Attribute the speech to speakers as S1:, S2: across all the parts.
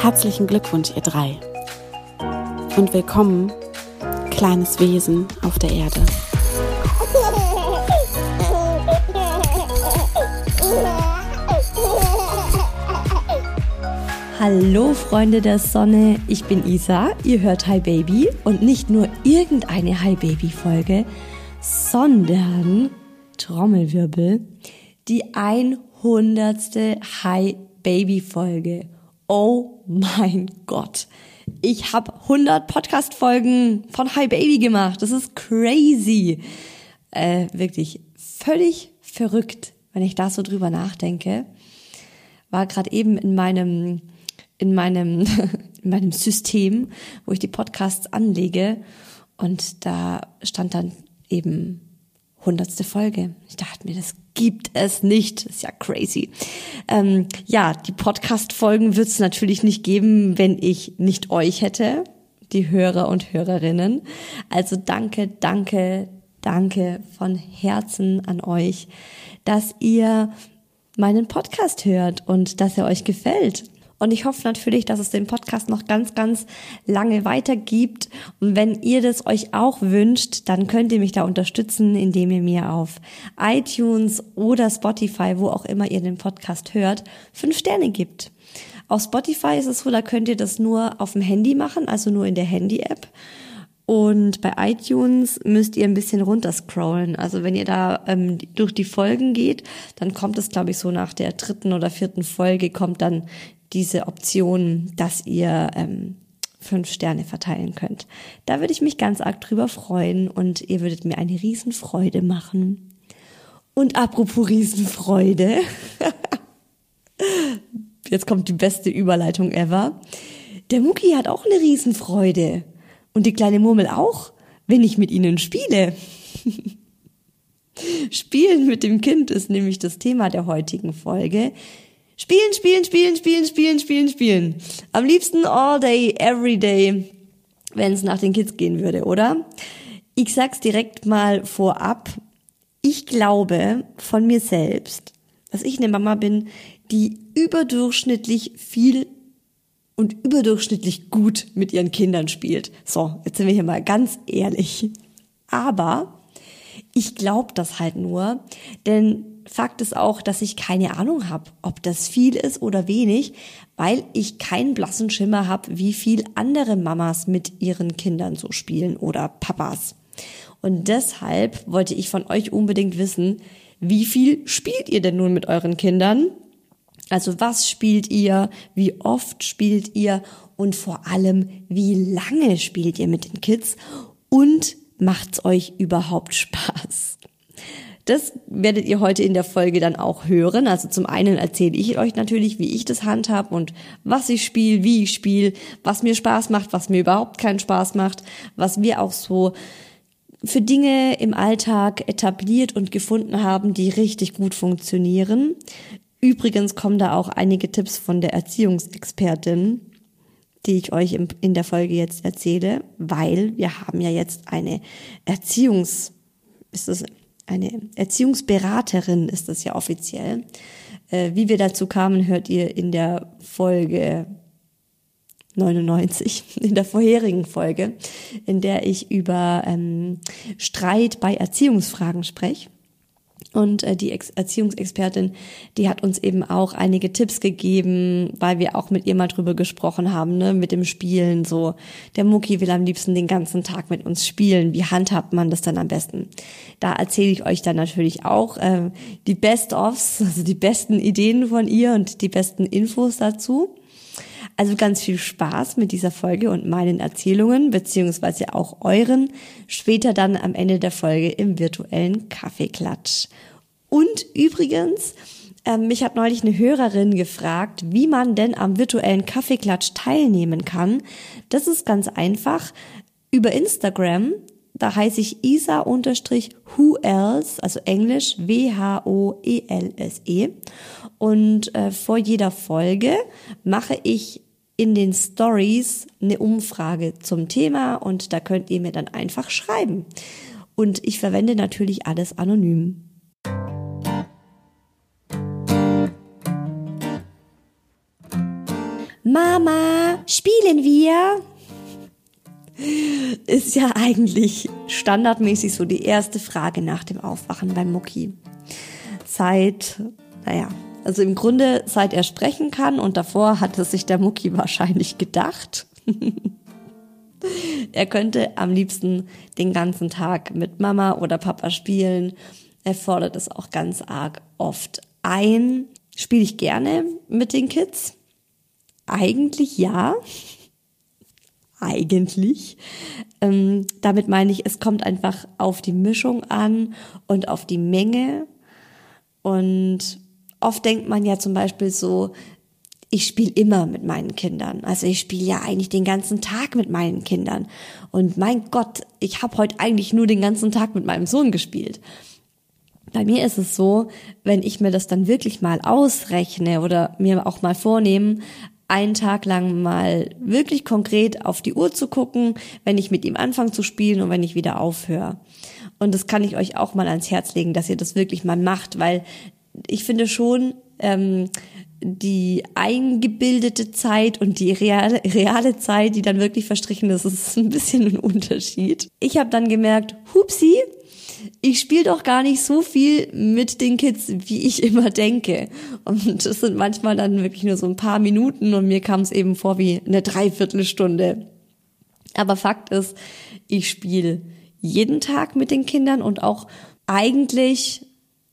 S1: Herzlichen Glückwunsch, ihr drei. Und willkommen, kleines Wesen auf der Erde.
S2: Hallo Freunde der Sonne, ich bin Isa, ihr hört Hi Baby und nicht nur irgendeine Hi Baby Folge, sondern Trommelwirbel, die 100. Hi Baby Folge. Oh mein Gott. Ich habe 100 Podcast Folgen von Hi Baby gemacht. Das ist crazy. Äh, wirklich völlig verrückt, wenn ich da so drüber nachdenke. War gerade eben in meinem in meinem, in meinem System, wo ich die Podcasts anlege. Und da stand dann eben hundertste Folge. Ich dachte mir, das gibt es nicht. Das ist ja crazy. Ähm, ja, die Podcast-Folgen wird es natürlich nicht geben, wenn ich nicht euch hätte, die Hörer und Hörerinnen. Also danke, danke, danke von Herzen an euch, dass ihr meinen Podcast hört und dass er euch gefällt. Und ich hoffe natürlich, dass es den Podcast noch ganz, ganz lange weitergibt. Und wenn ihr das euch auch wünscht, dann könnt ihr mich da unterstützen, indem ihr mir auf iTunes oder Spotify, wo auch immer ihr den Podcast hört, fünf Sterne gibt. Auf Spotify ist es so, da könnt ihr das nur auf dem Handy machen, also nur in der Handy-App. Und bei iTunes müsst ihr ein bisschen runterscrollen. Also wenn ihr da ähm, durch die Folgen geht, dann kommt es, glaube ich, so nach der dritten oder vierten Folge kommt dann diese Option, dass ihr ähm, fünf Sterne verteilen könnt. Da würde ich mich ganz arg drüber freuen und ihr würdet mir eine Riesenfreude machen. Und apropos Riesenfreude, jetzt kommt die beste Überleitung ever. Der Mucki hat auch eine Riesenfreude. Und die kleine Murmel auch, wenn ich mit ihnen spiele. Spielen mit dem Kind ist nämlich das Thema der heutigen Folge. Spielen, spielen, spielen, spielen, spielen, spielen, spielen. Am liebsten all day, every day, wenn es nach den Kids gehen würde, oder? Ich sag's direkt mal vorab. Ich glaube von mir selbst, dass ich eine Mama bin, die überdurchschnittlich viel und überdurchschnittlich gut mit ihren Kindern spielt. So, jetzt sind wir hier mal ganz ehrlich. Aber ich glaube das halt nur, denn Fakt ist auch, dass ich keine Ahnung habe, ob das viel ist oder wenig, weil ich keinen blassen Schimmer habe, wie viel andere Mamas mit ihren Kindern so spielen oder Papas. Und deshalb wollte ich von euch unbedingt wissen, wie viel spielt ihr denn nun mit euren Kindern? Also was spielt ihr? Wie oft spielt ihr? Und vor allem, wie lange spielt ihr mit den Kids? Und macht's euch überhaupt Spaß? Das werdet ihr heute in der Folge dann auch hören. Also zum einen erzähle ich euch natürlich, wie ich das handhab und was ich spiele, wie ich spiele, was mir Spaß macht, was mir überhaupt keinen Spaß macht, was wir auch so für Dinge im Alltag etabliert und gefunden haben, die richtig gut funktionieren. Übrigens kommen da auch einige Tipps von der Erziehungsexpertin, die ich euch in der Folge jetzt erzähle, weil wir haben ja jetzt eine Erziehungs, ist das eine Erziehungsberaterin ist das ja offiziell. Äh, wie wir dazu kamen, hört ihr in der Folge 99, in der vorherigen Folge, in der ich über ähm, Streit bei Erziehungsfragen spreche. Und äh, die Ex Erziehungsexpertin, die hat uns eben auch einige Tipps gegeben, weil wir auch mit ihr mal drüber gesprochen haben, ne, mit dem Spielen. So, der Mucki will am liebsten den ganzen Tag mit uns spielen. Wie handhabt man das dann am besten? Da erzähle ich euch dann natürlich auch äh, die Best-ofs, also die besten Ideen von ihr und die besten Infos dazu. Also ganz viel Spaß mit dieser Folge und meinen Erzählungen, beziehungsweise auch euren, später dann am Ende der Folge im virtuellen Kaffeeklatsch. Und übrigens, äh, mich hat neulich eine Hörerin gefragt, wie man denn am virtuellen Kaffeeklatsch teilnehmen kann. Das ist ganz einfach. Über Instagram, da heiße ich isa-who else, also Englisch W-H-O-E-L-S-E. -E. Und äh, vor jeder Folge mache ich in den Stories eine Umfrage zum Thema und da könnt ihr mir dann einfach schreiben. Und ich verwende natürlich alles anonym. Mama, spielen wir? Ist ja eigentlich standardmäßig so die erste Frage nach dem Aufwachen beim Mucki. Seit, naja, also im Grunde seit er sprechen kann und davor hatte sich der Mucki wahrscheinlich gedacht. er könnte am liebsten den ganzen Tag mit Mama oder Papa spielen. Er fordert es auch ganz arg oft ein. Spiele ich gerne mit den Kids? Eigentlich ja. Eigentlich. Ähm, damit meine ich, es kommt einfach auf die Mischung an und auf die Menge. Und oft denkt man ja zum Beispiel so, ich spiele immer mit meinen Kindern. Also ich spiele ja eigentlich den ganzen Tag mit meinen Kindern. Und mein Gott, ich habe heute eigentlich nur den ganzen Tag mit meinem Sohn gespielt. Bei mir ist es so, wenn ich mir das dann wirklich mal ausrechne oder mir auch mal vornehmen, einen Tag lang mal wirklich konkret auf die Uhr zu gucken, wenn ich mit ihm anfange zu spielen und wenn ich wieder aufhöre. Und das kann ich euch auch mal ans Herz legen, dass ihr das wirklich mal macht, weil ich finde schon, ähm, die eingebildete Zeit und die reale, reale Zeit, die dann wirklich verstrichen ist, ist ein bisschen ein Unterschied. Ich habe dann gemerkt, hupsi, ich spiele doch gar nicht so viel mit den Kids, wie ich immer denke. Und das sind manchmal dann wirklich nur so ein paar Minuten und mir kam es eben vor wie eine Dreiviertelstunde. Aber Fakt ist, ich spiele jeden Tag mit den Kindern und auch eigentlich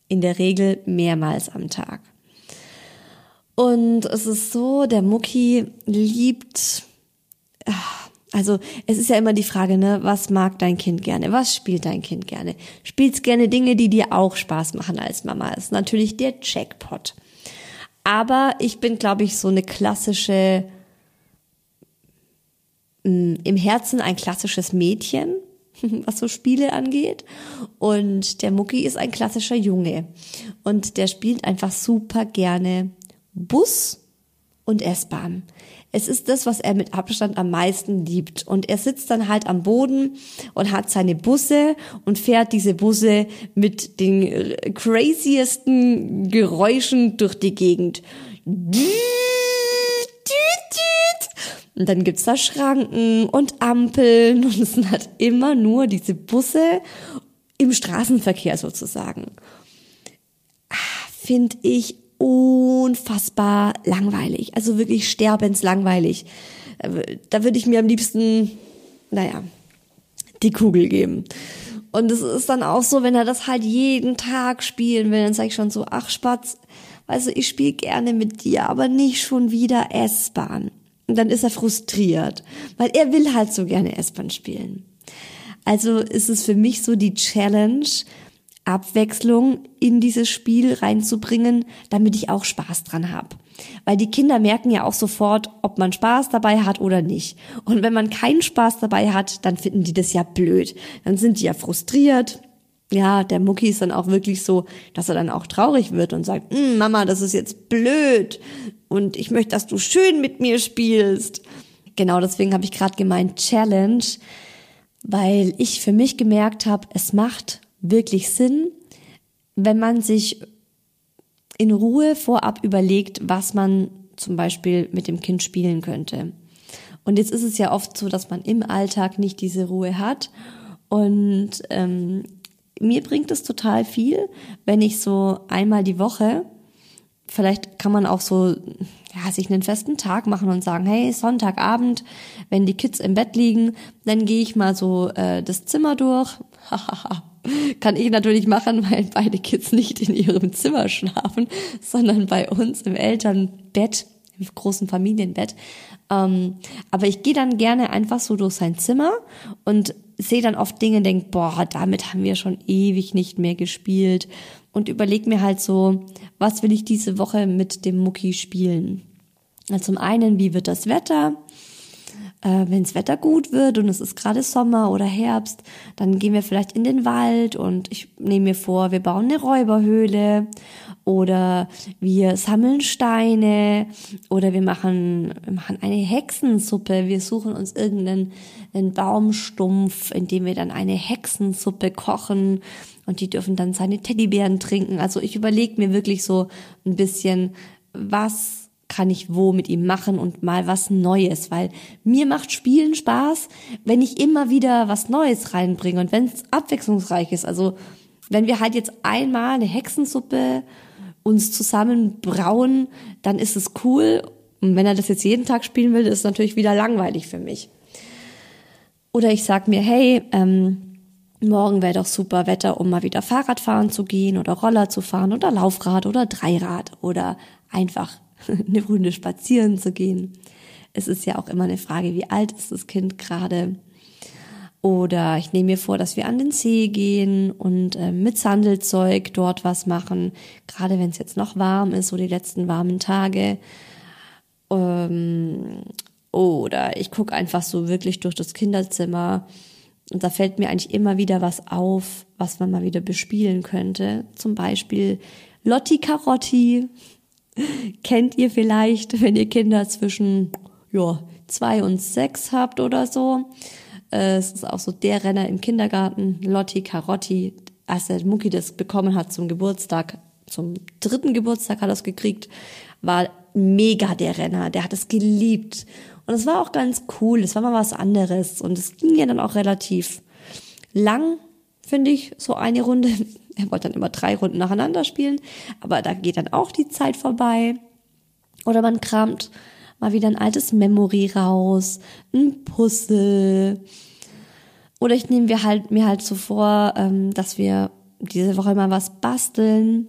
S2: in der Regel mehrmals am Tag. Und es ist so, der Mucki liebt, ach, also es ist ja immer die Frage, ne, was mag dein Kind gerne? Was spielt dein Kind gerne? Spielst gerne Dinge, die dir auch Spaß machen als Mama? Ist natürlich der Jackpot. Aber ich bin, glaube ich, so eine klassische, mm, im Herzen ein klassisches Mädchen, was so Spiele angeht. Und der Mucki ist ein klassischer Junge. Und der spielt einfach super gerne Bus und S-Bahn. Es ist das, was er mit Abstand am meisten liebt. Und er sitzt dann halt am Boden und hat seine Busse und fährt diese Busse mit den craziesten Geräuschen durch die Gegend. Und dann gibt's da Schranken und Ampeln und es sind halt immer nur diese Busse im Straßenverkehr sozusagen. Ah, Finde ich unfassbar langweilig. Also wirklich sterbenslangweilig. Da würde ich mir am liebsten, naja, die Kugel geben. Und es ist dann auch so, wenn er das halt jeden Tag spielen will, dann sage ich schon so, ach Spatz, weißt du, ich spiele gerne mit dir, aber nicht schon wieder S-Bahn. Und dann ist er frustriert, weil er will halt so gerne S-Bahn spielen. Also ist es für mich so die Challenge, Abwechslung in dieses Spiel reinzubringen, damit ich auch Spaß dran habe. Weil die Kinder merken ja auch sofort, ob man Spaß dabei hat oder nicht. Und wenn man keinen Spaß dabei hat, dann finden die das ja blöd. Dann sind die ja frustriert. Ja, der Mucki ist dann auch wirklich so, dass er dann auch traurig wird und sagt, hm, Mama, das ist jetzt blöd und ich möchte, dass du schön mit mir spielst. Genau deswegen habe ich gerade gemeint Challenge, weil ich für mich gemerkt habe, es macht wirklich Sinn, wenn man sich in Ruhe vorab überlegt, was man zum Beispiel mit dem Kind spielen könnte. Und jetzt ist es ja oft so, dass man im Alltag nicht diese Ruhe hat. Und ähm, mir bringt es total viel, wenn ich so einmal die Woche, vielleicht kann man auch so, ja, sich einen festen Tag machen und sagen, hey, Sonntagabend, wenn die Kids im Bett liegen, dann gehe ich mal so äh, das Zimmer durch. Kann ich natürlich machen, weil beide Kids nicht in ihrem Zimmer schlafen, sondern bei uns im Elternbett, im großen Familienbett. Ähm, aber ich gehe dann gerne einfach so durch sein Zimmer und sehe dann oft Dinge, denk, boah, damit haben wir schon ewig nicht mehr gespielt und überleg mir halt so, was will ich diese Woche mit dem Mucki spielen? Zum einen, wie wird das Wetter? Äh, wenn das Wetter gut wird und es ist gerade Sommer oder Herbst, dann gehen wir vielleicht in den Wald und ich nehme mir vor, wir bauen eine Räuberhöhle oder wir sammeln Steine oder wir machen, wir machen eine Hexensuppe. Wir suchen uns irgendeinen einen Baumstumpf, in dem wir dann eine Hexensuppe kochen und die dürfen dann seine Teddybären trinken. Also ich überlege mir wirklich so ein bisschen, was kann ich wo mit ihm machen und mal was Neues, weil mir macht Spielen Spaß, wenn ich immer wieder was Neues reinbringe und wenn es abwechslungsreich ist. Also wenn wir halt jetzt einmal eine Hexensuppe uns zusammen brauen, dann ist es cool. Und wenn er das jetzt jeden Tag spielen will, ist es natürlich wieder langweilig für mich. Oder ich sag mir, hey, ähm, morgen wäre doch super Wetter, um mal wieder Fahrrad fahren zu gehen oder Roller zu fahren oder Laufrad oder Dreirad oder einfach eine Runde spazieren zu gehen. Es ist ja auch immer eine Frage, wie alt ist das Kind gerade? Oder ich nehme mir vor, dass wir an den See gehen und äh, mit Sandelzeug dort was machen, gerade wenn es jetzt noch warm ist, so die letzten warmen Tage. Ähm, oder ich gucke einfach so wirklich durch das Kinderzimmer und da fällt mir eigentlich immer wieder was auf, was man mal wieder bespielen könnte. Zum Beispiel Lotti Carotti. Kennt ihr vielleicht, wenn ihr Kinder zwischen ja, zwei und sechs habt oder so. Äh, es ist auch so der Renner im Kindergarten, Lotti Carotti. Als der Mucki das bekommen hat zum Geburtstag, zum dritten Geburtstag hat er es gekriegt, war mega der Renner. Der hat es geliebt. Und es war auch ganz cool. Es war mal was anderes. Und es ging ja dann auch relativ lang, finde ich, so eine Runde. Er wollte dann immer drei Runden nacheinander spielen. Aber da geht dann auch die Zeit vorbei. Oder man kramt mal wieder ein altes Memory raus, ein Puzzle. Oder ich nehme mir halt, mir halt so vor, ähm, dass wir diese Woche mal was basteln.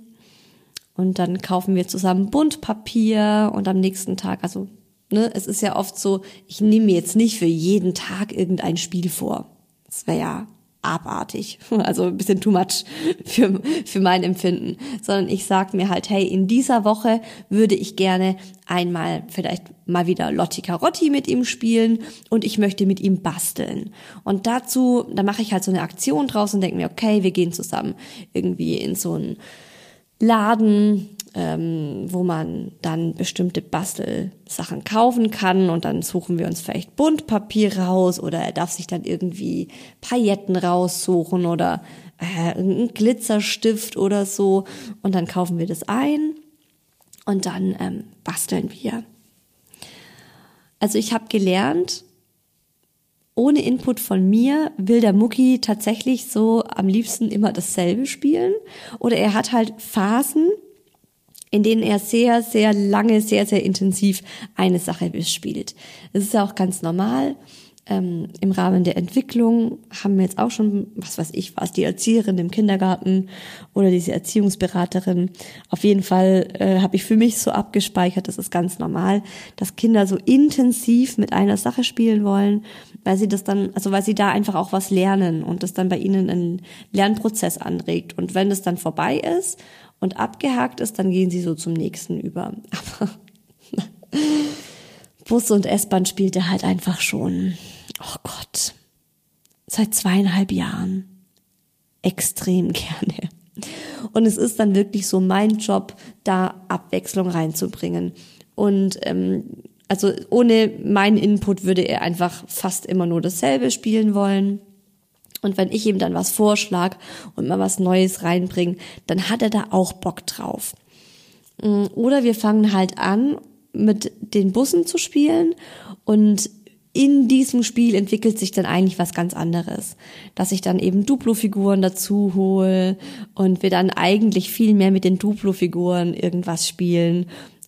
S2: Und dann kaufen wir zusammen Buntpapier und am nächsten Tag, also ne, es ist ja oft so, ich nehme mir jetzt nicht für jeden Tag irgendein Spiel vor. Das wäre ja abartig, also ein bisschen too much für, für mein Empfinden, sondern ich sag mir halt, hey, in dieser Woche würde ich gerne einmal vielleicht mal wieder Lotti Carotti mit ihm spielen und ich möchte mit ihm basteln. Und dazu, da mache ich halt so eine Aktion draus und denke mir, okay, wir gehen zusammen irgendwie in so einen Laden, ähm, wo man dann bestimmte Bastelsachen kaufen kann und dann suchen wir uns vielleicht Buntpapier raus oder er darf sich dann irgendwie Pailletten raussuchen oder äh, einen Glitzerstift oder so und dann kaufen wir das ein und dann ähm, basteln wir. Also ich habe gelernt, ohne Input von mir will der Mucki tatsächlich so am liebsten immer dasselbe spielen. Oder er hat halt Phasen, in denen er sehr, sehr lange, sehr, sehr intensiv eine Sache bespielt. Das ist ja auch ganz normal. Ähm, Im Rahmen der Entwicklung haben wir jetzt auch schon, was weiß ich, was die Erzieherin im Kindergarten oder diese Erziehungsberaterin. Auf jeden Fall äh, habe ich für mich so abgespeichert, das ist ganz normal, dass Kinder so intensiv mit einer Sache spielen wollen, weil sie das dann, also weil sie da einfach auch was lernen und das dann bei ihnen einen Lernprozess anregt. Und wenn das dann vorbei ist und abgehakt ist, dann gehen sie so zum nächsten über. Aber Bus und S-Bahn spielt er halt einfach schon. Oh Gott. Seit zweieinhalb Jahren. Extrem gerne. Und es ist dann wirklich so mein Job, da Abwechslung reinzubringen. Und ähm, also ohne meinen Input würde er einfach fast immer nur dasselbe spielen wollen. Und wenn ich ihm dann was vorschlag und mal was Neues reinbringe, dann hat er da auch Bock drauf. Mm, oder wir fangen halt an, mit den Bussen zu spielen und in diesem Spiel entwickelt sich dann eigentlich was ganz anderes. Dass ich dann eben Duplo-Figuren dazu hole und wir dann eigentlich viel mehr mit den Duplo-Figuren irgendwas spielen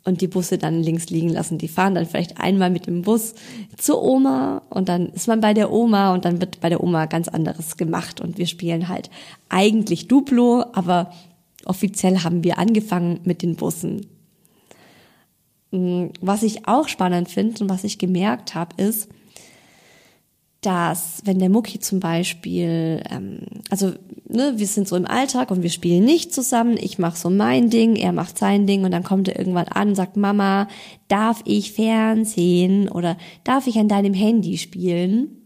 S2: und die Busse dann links liegen lassen. Die fahren dann vielleicht einmal mit dem Bus zur Oma und dann ist man bei der Oma und dann wird bei der Oma ganz anderes gemacht und wir spielen halt eigentlich Duplo, aber offiziell haben wir angefangen mit den Bussen. Mm, was ich auch spannend finde und was ich gemerkt habe, ist, dass wenn der Mucki zum Beispiel, ähm, also ne, wir sind so im Alltag und wir spielen nicht zusammen, ich mache so mein Ding, er macht sein Ding und dann kommt er irgendwann an und sagt, Mama, darf ich Fernsehen oder darf ich an deinem Handy spielen?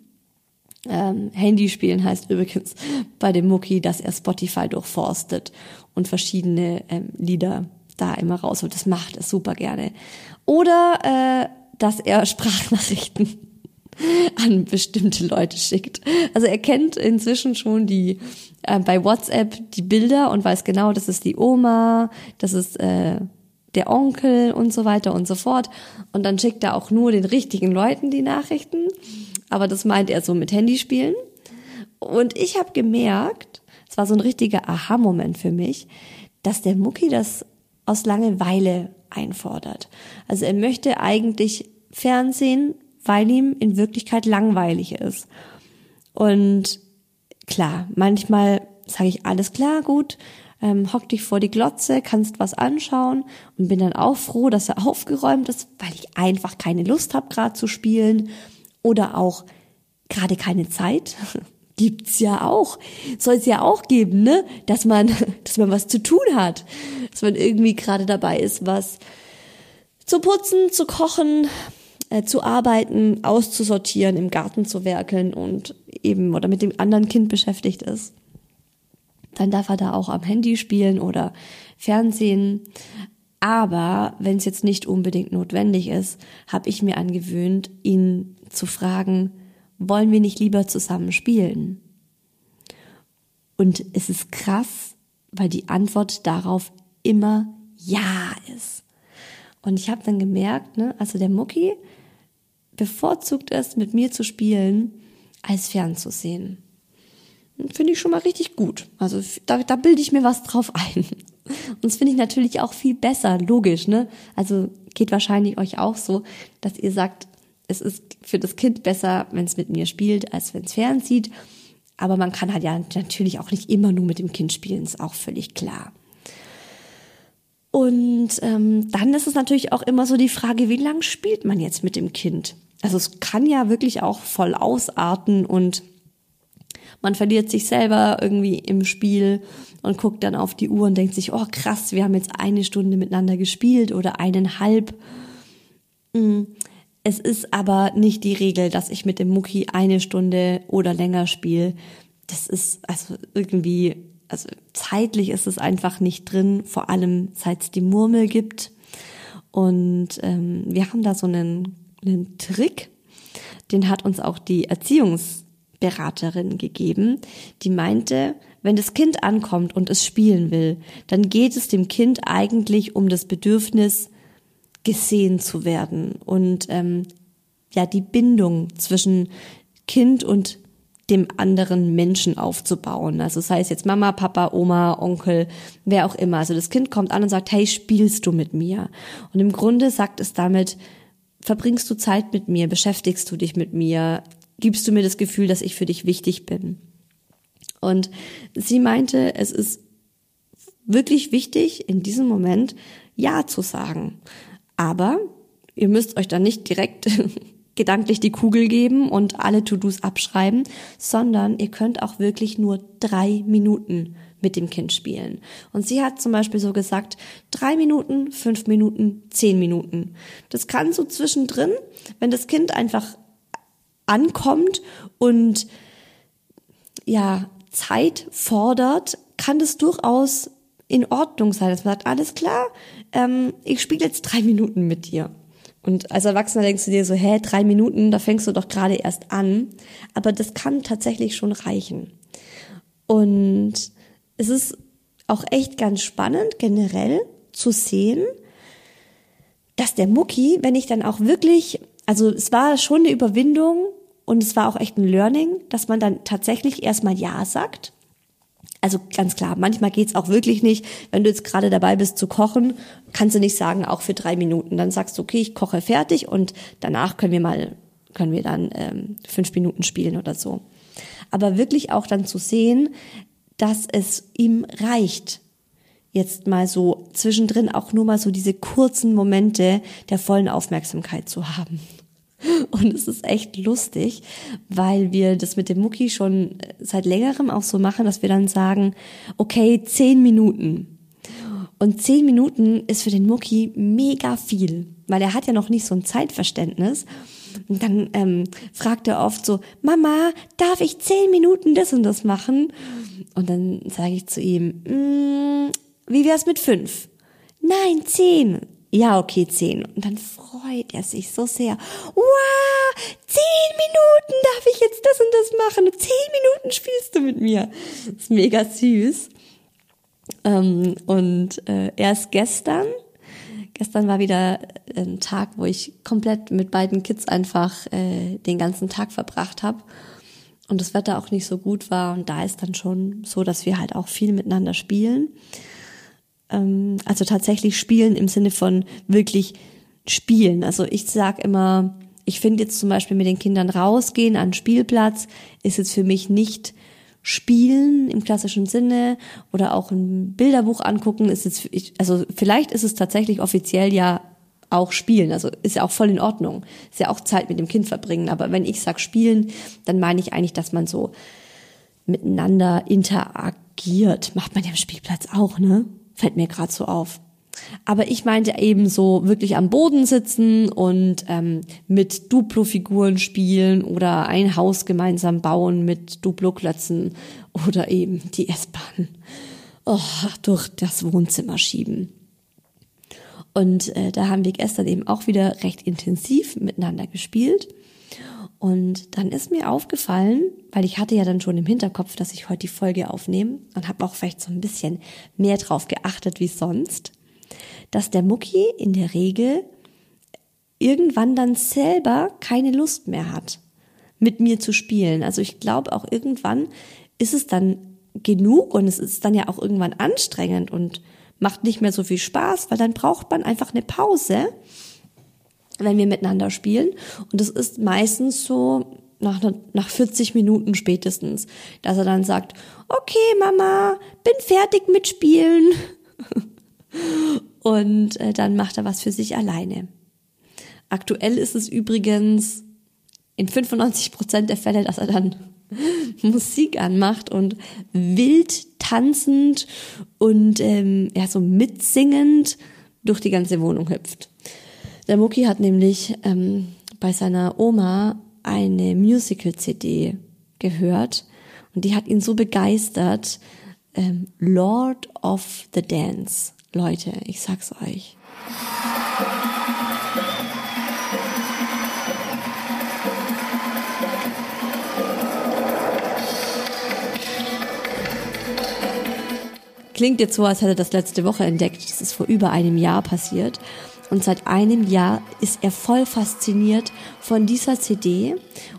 S2: Ähm, Handy spielen heißt übrigens bei dem Mucki, dass er Spotify durchforstet und verschiedene ähm, Lieder da immer rausholt. Das macht er super gerne. Oder äh, dass er Sprachnachrichten an bestimmte Leute schickt. Also er kennt inzwischen schon die äh, bei WhatsApp die Bilder und weiß genau, das ist die Oma, das ist äh, der Onkel und so weiter und so fort. Und dann schickt er auch nur den richtigen Leuten die Nachrichten. Aber das meint er so mit Handyspielen. Und ich habe gemerkt, es war so ein richtiger Aha-Moment für mich, dass der Mucki das aus Langeweile einfordert. Also er möchte eigentlich Fernsehen, weil ihm in Wirklichkeit langweilig ist. Und klar, manchmal sage ich alles klar, gut, ähm, hock dich vor die Glotze, kannst was anschauen und bin dann auch froh, dass er aufgeräumt ist, weil ich einfach keine Lust habe, gerade zu spielen oder auch gerade keine Zeit. Gibt's ja auch. Soll es ja auch geben, ne? Dass man, dass man was zu tun hat. Dass man irgendwie gerade dabei ist, was zu putzen, zu kochen, äh, zu arbeiten, auszusortieren, im Garten zu werkeln und eben oder mit dem anderen Kind beschäftigt ist dann darf er da auch am Handy spielen oder Fernsehen. Aber wenn es jetzt nicht unbedingt notwendig ist, habe ich mir angewöhnt, ihn zu fragen, wollen wir nicht lieber zusammen spielen? Und es ist krass, weil die Antwort darauf immer ja ist. Und ich habe dann gemerkt, ne, also der Mucki bevorzugt es, mit mir zu spielen, als fernzusehen finde ich schon mal richtig gut. Also da, da bilde ich mir was drauf ein. Und das finde ich natürlich auch viel besser, logisch, ne? Also geht wahrscheinlich euch auch so, dass ihr sagt, es ist für das Kind besser, wenn es mit mir spielt, als wenn es fernzieht. Aber man kann halt ja natürlich auch nicht immer nur mit dem Kind spielen, ist auch völlig klar. Und ähm, dann ist es natürlich auch immer so die Frage, wie lang spielt man jetzt mit dem Kind? Also es kann ja wirklich auch voll ausarten und man verliert sich selber irgendwie im Spiel und guckt dann auf die Uhr und denkt sich, oh krass, wir haben jetzt eine Stunde miteinander gespielt oder eineinhalb. Mm. Es ist aber nicht die Regel, dass ich mit dem Mucki eine Stunde oder länger spiele. Das ist also irgendwie, also zeitlich ist es einfach nicht drin, vor allem seit es die Murmel gibt. Und ähm, wir haben da so einen, einen Trick, den hat uns auch die Erziehungs Beraterin gegeben, die meinte, wenn das Kind ankommt und es spielen will, dann geht es dem Kind eigentlich um das Bedürfnis, gesehen zu werden und ähm, ja die Bindung zwischen Kind und dem anderen Menschen aufzubauen. Also sei es jetzt Mama, Papa, Oma, Onkel, wer auch immer. Also das Kind kommt an und sagt, hey, spielst du mit mir? Und im Grunde sagt es damit, verbringst du Zeit mit mir, beschäftigst du dich mit mir, gibst du mir das Gefühl, dass ich für dich wichtig bin. Und sie meinte, es ist wirklich wichtig, in diesem Moment Ja zu sagen. Aber ihr müsst euch dann nicht direkt gedanklich die Kugel geben und alle To-Dos abschreiben, sondern ihr könnt auch wirklich nur drei Minuten mit dem Kind spielen. Und sie hat zum Beispiel so gesagt, drei Minuten, fünf Minuten, zehn Minuten. Das kann so zwischendrin, wenn das Kind einfach ankommt und ja, Zeit fordert, kann das durchaus in Ordnung sein. Dass man sagt, alles klar, ähm, ich spiele jetzt drei Minuten mit dir. Und als Erwachsener denkst du dir so, hä, drei Minuten, da fängst du doch gerade erst an. Aber das kann tatsächlich schon reichen. Und es ist auch echt ganz spannend, generell zu sehen, dass der Mucki, wenn ich dann auch wirklich, also es war schon eine Überwindung, und es war auch echt ein Learning, dass man dann tatsächlich erstmal Ja sagt. Also ganz klar, manchmal geht's auch wirklich nicht. Wenn du jetzt gerade dabei bist zu kochen, kannst du nicht sagen, auch für drei Minuten. Dann sagst du, okay, ich koche fertig und danach können wir mal, können wir dann ähm, fünf Minuten spielen oder so. Aber wirklich auch dann zu sehen, dass es ihm reicht, jetzt mal so zwischendrin auch nur mal so diese kurzen Momente der vollen Aufmerksamkeit zu haben. Und es ist echt lustig, weil wir das mit dem Mucki schon seit längerem auch so machen, dass wir dann sagen, okay, zehn Minuten. Und zehn Minuten ist für den Mucki mega viel, weil er hat ja noch nicht so ein Zeitverständnis. Und dann ähm, fragt er oft so, Mama, darf ich zehn Minuten das und das machen? Und dann sage ich zu ihm, mm, wie wär's mit fünf? Nein, zehn ja, okay, zehn. Und dann freut er sich so sehr. Wow, zehn Minuten darf ich jetzt das und das machen. Zehn Minuten spielst du mit mir. Das ist mega süß. Ähm, und äh, erst gestern Gestern war wieder ein Tag, wo ich komplett mit beiden Kids einfach äh, den ganzen Tag verbracht habe und das Wetter auch nicht so gut war. Und da ist dann schon so, dass wir halt auch viel miteinander spielen. Ähm, also tatsächlich spielen im Sinne von wirklich spielen. Also ich sag immer, ich finde jetzt zum Beispiel mit den Kindern rausgehen an Spielplatz ist jetzt für mich nicht Spielen im klassischen Sinne oder auch ein Bilderbuch angucken ist jetzt, also vielleicht ist es tatsächlich offiziell ja auch Spielen, also ist ja auch voll in Ordnung, ist ja auch Zeit mit dem Kind verbringen, aber wenn ich sag Spielen, dann meine ich eigentlich, dass man so miteinander interagiert, macht man ja am Spielplatz auch, ne? Fällt mir gerade so auf. Aber ich meinte eben so wirklich am Boden sitzen und ähm, mit Duplo-Figuren spielen oder ein Haus gemeinsam bauen mit Duplo-Klötzen oder eben die S-Bahn oh, durch das Wohnzimmer schieben. Und äh, da haben wir gestern eben auch wieder recht intensiv miteinander gespielt. Und dann ist mir aufgefallen, weil ich hatte ja dann schon im Hinterkopf, dass ich heute die Folge aufnehme und habe auch vielleicht so ein bisschen mehr drauf geachtet wie sonst dass der Mucki in der Regel irgendwann dann selber keine Lust mehr hat, mit mir zu spielen. Also ich glaube auch irgendwann ist es dann genug und es ist dann ja auch irgendwann anstrengend und macht nicht mehr so viel Spaß, weil dann braucht man einfach eine Pause, wenn wir miteinander spielen. Und das ist meistens so nach, nach 40 Minuten spätestens, dass er dann sagt, okay Mama, bin fertig mit Spielen. und äh, dann macht er was für sich alleine. Aktuell ist es übrigens in 95 Prozent der Fälle, dass er dann Musik anmacht und wild tanzend und ähm, ja so mitsingend durch die ganze Wohnung hüpft. Der Mucki hat nämlich ähm, bei seiner Oma eine Musical-CD gehört und die hat ihn so begeistert. Ähm, Lord of the Dance Leute, ich sag's euch. Klingt jetzt so, als hätte er das letzte Woche entdeckt. Das ist vor über einem Jahr passiert. Und seit einem Jahr ist er voll fasziniert von dieser CD.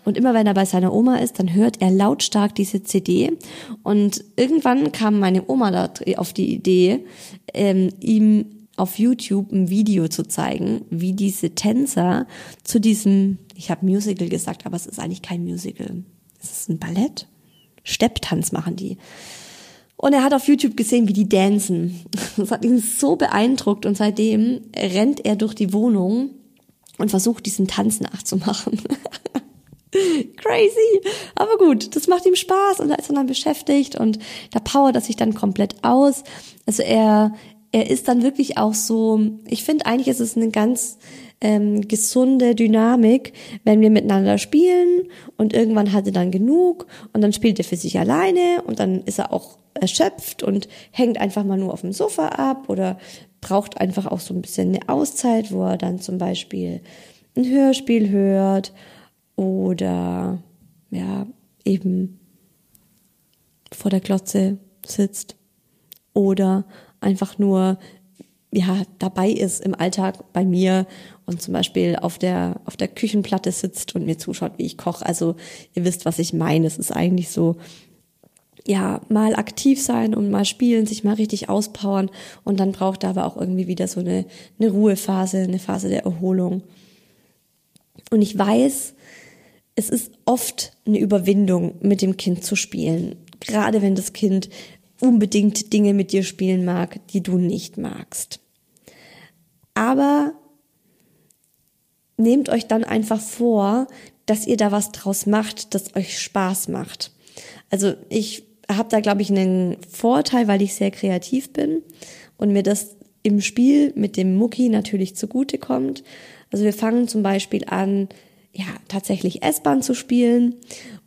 S2: Und immer wenn er bei seiner Oma ist, dann hört er lautstark diese CD. Und irgendwann kam meine Oma da auf die Idee, ähm, ihm auf YouTube ein Video zu zeigen, wie diese Tänzer zu diesem, ich habe Musical gesagt, aber es ist eigentlich kein Musical. Es ist ein Ballett. Stepptanz machen die. Und er hat auf YouTube gesehen, wie die dancen. Das hat ihn so beeindruckt und seitdem rennt er durch die Wohnung und versucht diesen Tanz nachzumachen. Crazy. Aber gut, das macht ihm Spaß und da ist er dann beschäftigt und da powert er sich dann komplett aus. Also er, er ist dann wirklich auch so, ich finde eigentlich ist es eine ganz ähm, gesunde Dynamik, wenn wir miteinander spielen und irgendwann hat er dann genug und dann spielt er für sich alleine und dann ist er auch erschöpft und hängt einfach mal nur auf dem Sofa ab oder braucht einfach auch so ein bisschen eine Auszeit, wo er dann zum Beispiel ein Hörspiel hört oder ja, eben vor der Glotze sitzt oder einfach nur ja dabei ist im Alltag bei mir und zum Beispiel auf der auf der Küchenplatte sitzt und mir zuschaut, wie ich koche. Also ihr wisst, was ich meine. Es ist eigentlich so ja, mal aktiv sein und mal spielen, sich mal richtig auspowern und dann braucht er aber auch irgendwie wieder so eine, eine Ruhephase, eine Phase der Erholung. Und ich weiß, es ist oft eine Überwindung, mit dem Kind zu spielen. Gerade wenn das Kind unbedingt Dinge mit dir spielen mag, die du nicht magst. Aber nehmt euch dann einfach vor, dass ihr da was draus macht, das euch Spaß macht. Also ich habe da, glaube ich, einen Vorteil, weil ich sehr kreativ bin und mir das im Spiel mit dem Mucki natürlich zugute kommt. Also wir fangen zum Beispiel an, ja, tatsächlich S-Bahn zu spielen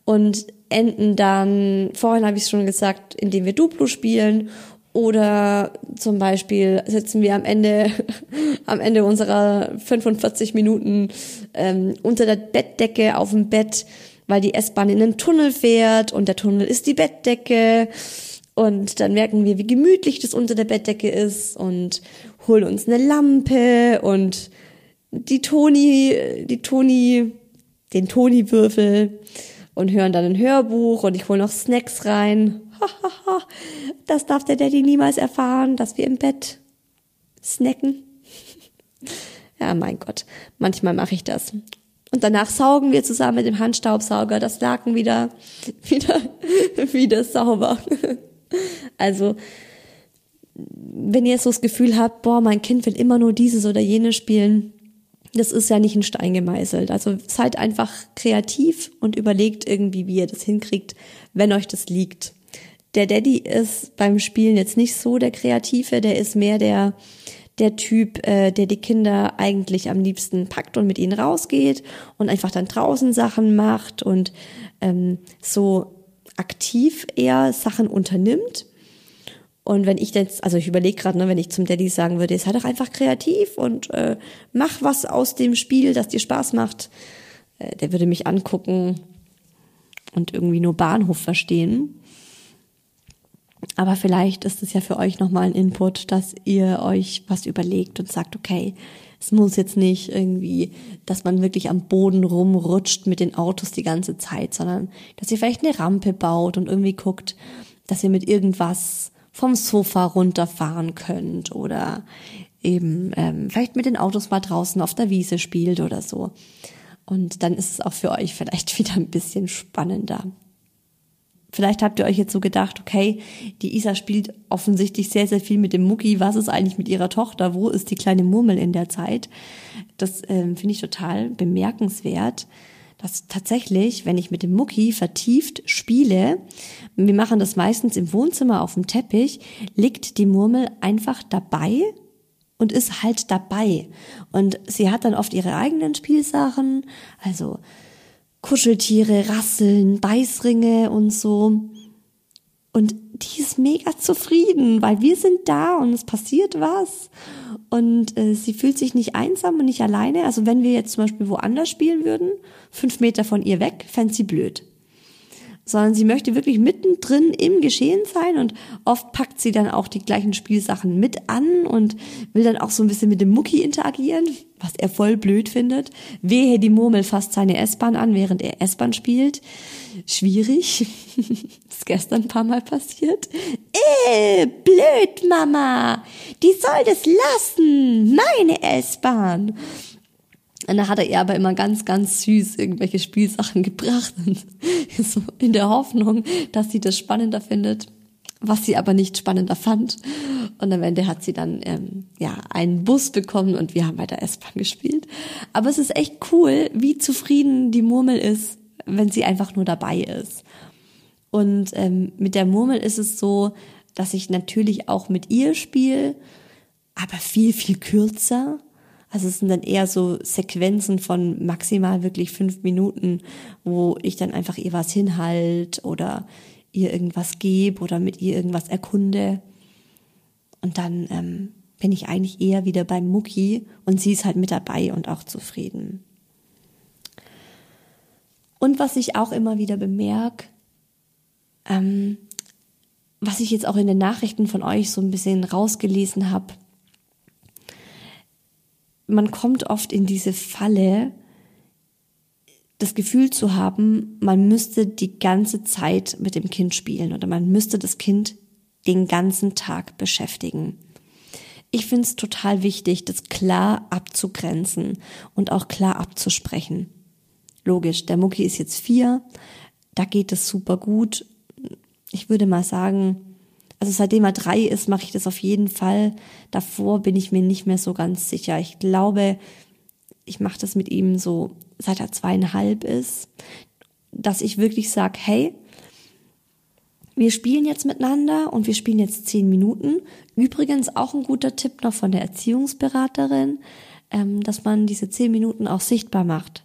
S2: und enden dann, vorhin habe ich es schon gesagt, indem wir Duplo spielen oder zum Beispiel sitzen wir am Ende, am Ende unserer 45 Minuten ähm, unter der Bettdecke auf dem Bett weil die S-Bahn in den Tunnel fährt und der Tunnel ist die Bettdecke. Und dann merken wir, wie gemütlich das unter der Bettdecke ist und holen uns eine Lampe und die Toni, die Toni, den Toni-Würfel und hören dann ein Hörbuch und ich hole noch Snacks rein. das darf der Daddy niemals erfahren, dass wir im Bett snacken. Ja, mein Gott, manchmal mache ich das. Und danach saugen wir zusammen mit dem Handstaubsauger das Laken wieder, wieder, wieder sauber. Also, wenn ihr so das Gefühl habt, boah, mein Kind will immer nur dieses oder jenes spielen, das ist ja nicht in Stein gemeißelt. Also seid einfach kreativ und überlegt irgendwie, wie ihr das hinkriegt, wenn euch das liegt. Der Daddy ist beim Spielen jetzt nicht so der Kreative, der ist mehr der, der Typ, äh, der die Kinder eigentlich am liebsten packt und mit ihnen rausgeht und einfach dann draußen Sachen macht und ähm, so aktiv eher Sachen unternimmt. Und wenn ich jetzt, also ich überlege gerade, ne, wenn ich zum Daddy sagen würde, sei doch einfach kreativ und äh, mach was aus dem Spiel, das dir Spaß macht, äh, der würde mich angucken und irgendwie nur Bahnhof verstehen. Aber vielleicht ist es ja für euch nochmal ein Input, dass ihr euch was überlegt und sagt, okay, es muss jetzt nicht irgendwie, dass man wirklich am Boden rumrutscht mit den Autos die ganze Zeit, sondern dass ihr vielleicht eine Rampe baut und irgendwie guckt, dass ihr mit irgendwas vom Sofa runterfahren könnt oder eben ähm, vielleicht mit den Autos mal draußen auf der Wiese spielt oder so. Und dann ist es auch für euch vielleicht wieder ein bisschen spannender. Vielleicht habt ihr euch jetzt so gedacht, okay, die Isa spielt offensichtlich sehr, sehr viel mit dem Mucki. Was ist eigentlich mit ihrer Tochter? Wo ist die kleine Murmel in der Zeit? Das ähm, finde ich total bemerkenswert dass tatsächlich, wenn ich mit dem Mucki vertieft spiele, wir machen das meistens im Wohnzimmer auf dem Teppich, liegt die Murmel einfach dabei und ist halt dabei. Und sie hat dann oft ihre eigenen Spielsachen, also Kuscheltiere, Rasseln, Beißringe und so. Und die ist mega zufrieden, weil wir sind da und es passiert was. Und äh, sie fühlt sich nicht einsam und nicht alleine. Also wenn wir jetzt zum Beispiel woanders spielen würden, fünf Meter von ihr weg, fände sie blöd sondern sie möchte wirklich mittendrin im Geschehen sein und oft packt sie dann auch die gleichen Spielsachen mit an und will dann auch so ein bisschen mit dem Mucki interagieren, was er voll blöd findet. Wehe, die Murmel fasst seine S-Bahn an, während er S-Bahn spielt. Schwierig. ist gestern ein paar Mal passiert. Äh, blöd, Mama. Die soll das lassen. Meine S-Bahn. Und da hat er ihr aber immer ganz, ganz süß irgendwelche Spielsachen gebracht. so in der Hoffnung, dass sie das spannender findet, was sie aber nicht spannender fand. Und am Ende hat sie dann ähm, ja einen Bus bekommen und wir haben weiter S-Bahn gespielt. Aber es ist echt cool, wie zufrieden die Murmel ist, wenn sie einfach nur dabei ist. Und ähm, mit der Murmel ist es so, dass ich natürlich auch mit ihr spiele, aber viel, viel kürzer. Also es sind dann eher so Sequenzen von maximal wirklich fünf Minuten, wo ich dann einfach ihr was hinhalt oder ihr irgendwas gebe oder mit ihr irgendwas erkunde. Und dann ähm, bin ich eigentlich eher wieder beim Mucki und sie ist halt mit dabei und auch zufrieden. Und was ich auch immer wieder bemerke, ähm, was ich jetzt auch in den Nachrichten von euch so ein bisschen rausgelesen habe, man kommt oft in diese Falle, das Gefühl zu haben, man müsste die ganze Zeit mit dem Kind spielen oder man müsste das Kind den ganzen Tag beschäftigen. Ich finde es total wichtig, das klar abzugrenzen und auch klar abzusprechen. Logisch, der Mucki ist jetzt vier, da geht es super gut. Ich würde mal sagen, also seitdem er drei ist, mache ich das auf jeden Fall. Davor bin ich mir nicht mehr so ganz sicher. Ich glaube, ich mache das mit ihm so, seit er zweieinhalb ist, dass ich wirklich sage, hey, wir spielen jetzt miteinander und wir spielen jetzt zehn Minuten. Übrigens auch ein guter Tipp noch von der Erziehungsberaterin, ähm, dass man diese zehn Minuten auch sichtbar macht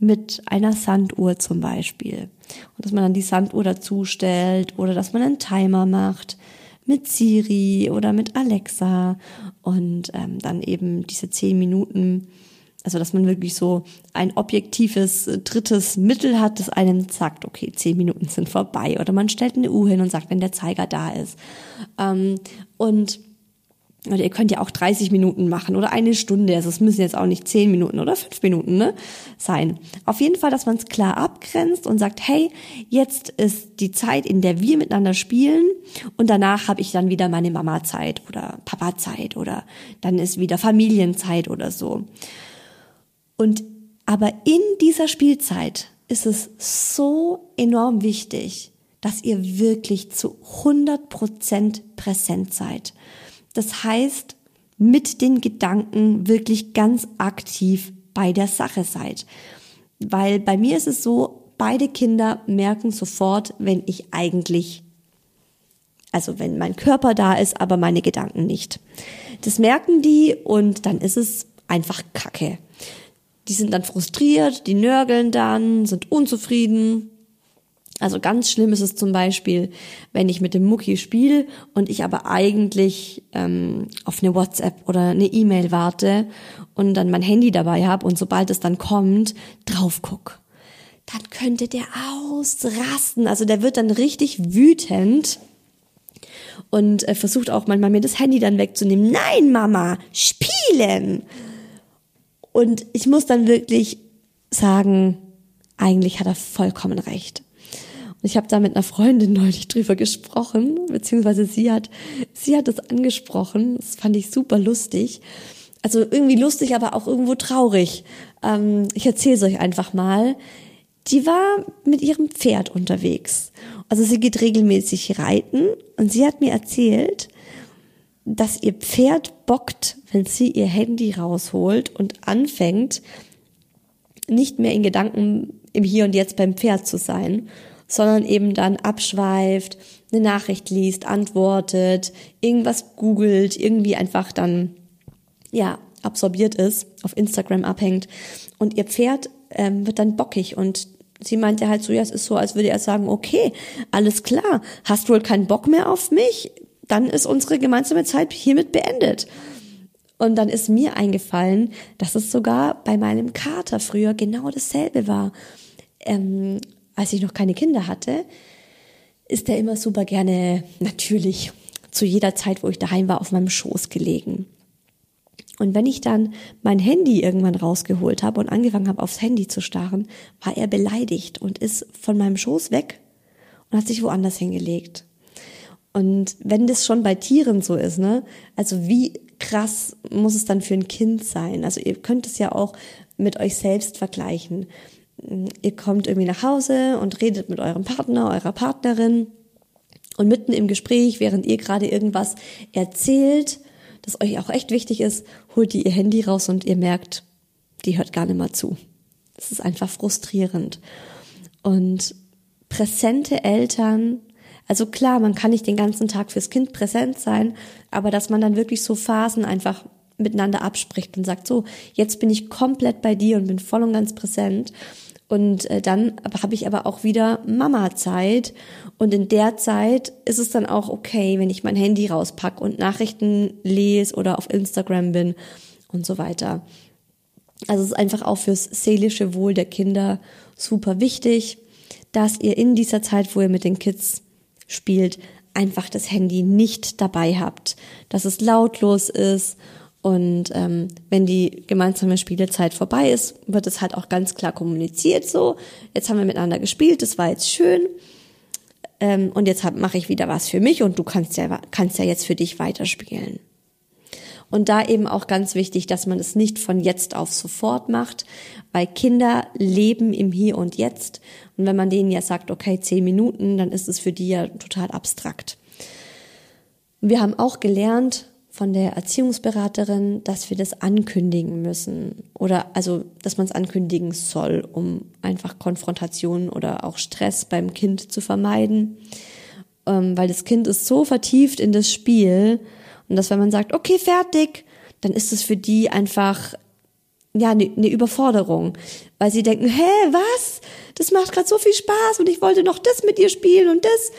S2: mit einer Sanduhr zum Beispiel. Und dass man dann die Sanduhr dazu stellt oder dass man einen Timer macht mit Siri oder mit Alexa und ähm, dann eben diese zehn Minuten, also dass man wirklich so ein objektives äh, drittes Mittel hat, das einem sagt, okay, zehn Minuten sind vorbei oder man stellt eine Uhr hin und sagt, wenn der Zeiger da ist. Ähm, und Oder ihr könnt ja auch 30 Minuten machen oder eine Stunde. Also es müssen jetzt auch nicht 10 Minuten oder 5 Minuten ne, sein. Auf jeden Fall, dass man es klar abgrenzt und sagt, hey, jetzt ist die Zeit, in der wir miteinander spielen und danach habe ich dann wieder meine Mama-Zeit oder Papa-Zeit oder dann ist wieder Familienzeit oder so. Und aber in dieser Spielzeit ist es so enorm wichtig, dass ihr wirklich zu 100 Prozent präsent seid. Das heißt, mit den Gedanken wirklich ganz aktiv bei der Sache seid. Weil bei mir ist es so, beide Kinder merken sofort, wenn ich eigentlich, also wenn mein Körper da ist, aber meine Gedanken nicht. Das merken die und dann ist es einfach Kacke. Die sind dann frustriert, die nörgeln dann, sind unzufrieden. Also ganz schlimm ist es zum Beispiel, wenn ich mit dem Mucki spiele und ich aber eigentlich ähm, auf eine WhatsApp oder eine E-Mail warte und dann mein Handy dabei habe und sobald es dann kommt, drauf guck. Dann könnte der ausrasten. Also der wird dann richtig wütend und äh, versucht auch manchmal mir das Handy dann wegzunehmen. Nein, Mama, spielen! Und ich muss dann wirklich sagen, eigentlich hat er vollkommen recht. Ich habe da mit einer Freundin neulich drüber gesprochen, beziehungsweise sie hat, sie hat es angesprochen. Das fand ich super lustig. Also irgendwie lustig, aber auch irgendwo traurig. Ähm, ich erzähle es euch einfach mal. Die war mit ihrem Pferd unterwegs. Also sie geht regelmäßig reiten und sie hat mir erzählt, dass ihr Pferd bockt, wenn sie ihr Handy rausholt und anfängt, nicht mehr in Gedanken im Hier und Jetzt beim Pferd zu sein, sondern eben dann abschweift, eine Nachricht liest, antwortet, irgendwas googelt, irgendwie einfach dann, ja, absorbiert ist, auf Instagram abhängt. Und ihr Pferd ähm, wird dann bockig und sie meinte halt so, ja, es ist so, als würde er sagen, okay, alles klar, hast wohl keinen Bock mehr auf mich? dann ist unsere gemeinsame Zeit hiermit beendet. Und dann ist mir eingefallen, dass es sogar bei meinem Kater früher genau dasselbe war. Ähm, als ich noch keine Kinder hatte, ist er immer super gerne natürlich zu jeder Zeit, wo ich daheim war, auf meinem Schoß gelegen. Und wenn ich dann mein Handy irgendwann rausgeholt habe und angefangen habe, aufs Handy zu starren, war er beleidigt und ist von meinem Schoß weg und hat sich woanders hingelegt. Und wenn das schon bei Tieren so ist, ne, also wie krass muss es dann für ein Kind sein? Also ihr könnt es ja auch mit euch selbst vergleichen. Ihr kommt irgendwie nach Hause und redet mit eurem Partner, eurer Partnerin und mitten im Gespräch, während ihr gerade irgendwas erzählt, das euch auch echt wichtig ist, holt ihr ihr Handy raus und ihr merkt, die hört gar nicht mal zu. Das ist einfach frustrierend. Und präsente Eltern also klar, man kann nicht den ganzen Tag fürs Kind präsent sein, aber dass man dann wirklich so Phasen einfach miteinander abspricht und sagt, so, jetzt bin ich komplett bei dir und bin voll und ganz präsent. Und äh, dann habe ich aber auch wieder Mama-Zeit. Und in der Zeit ist es dann auch okay, wenn ich mein Handy rauspacke und Nachrichten lese oder auf Instagram bin und so weiter. Also es ist einfach auch fürs seelische Wohl der Kinder super wichtig, dass ihr in dieser Zeit, wo ihr mit den Kids spielt, einfach das Handy nicht dabei habt, dass es lautlos ist und ähm, wenn die gemeinsame Spielezeit vorbei ist, wird es halt auch ganz klar kommuniziert so, jetzt haben wir miteinander gespielt, das war jetzt schön ähm, und jetzt mache ich wieder was für mich und du kannst ja, kannst ja jetzt für dich weiterspielen. Und da eben auch ganz wichtig, dass man es nicht von jetzt auf sofort macht, weil Kinder leben im Hier und Jetzt. Und wenn man denen ja sagt, okay, zehn Minuten, dann ist es für die ja total abstrakt. Wir haben auch gelernt von der Erziehungsberaterin, dass wir das ankündigen müssen oder also, dass man es ankündigen soll, um einfach Konfrontation oder auch Stress beim Kind zu vermeiden, ähm, weil das Kind ist so vertieft in das Spiel und dass wenn man sagt, okay, fertig, dann ist es für die einfach ja eine ne Überforderung, weil sie denken, hä, was? Das macht gerade so viel Spaß und ich wollte noch das mit ihr spielen und das.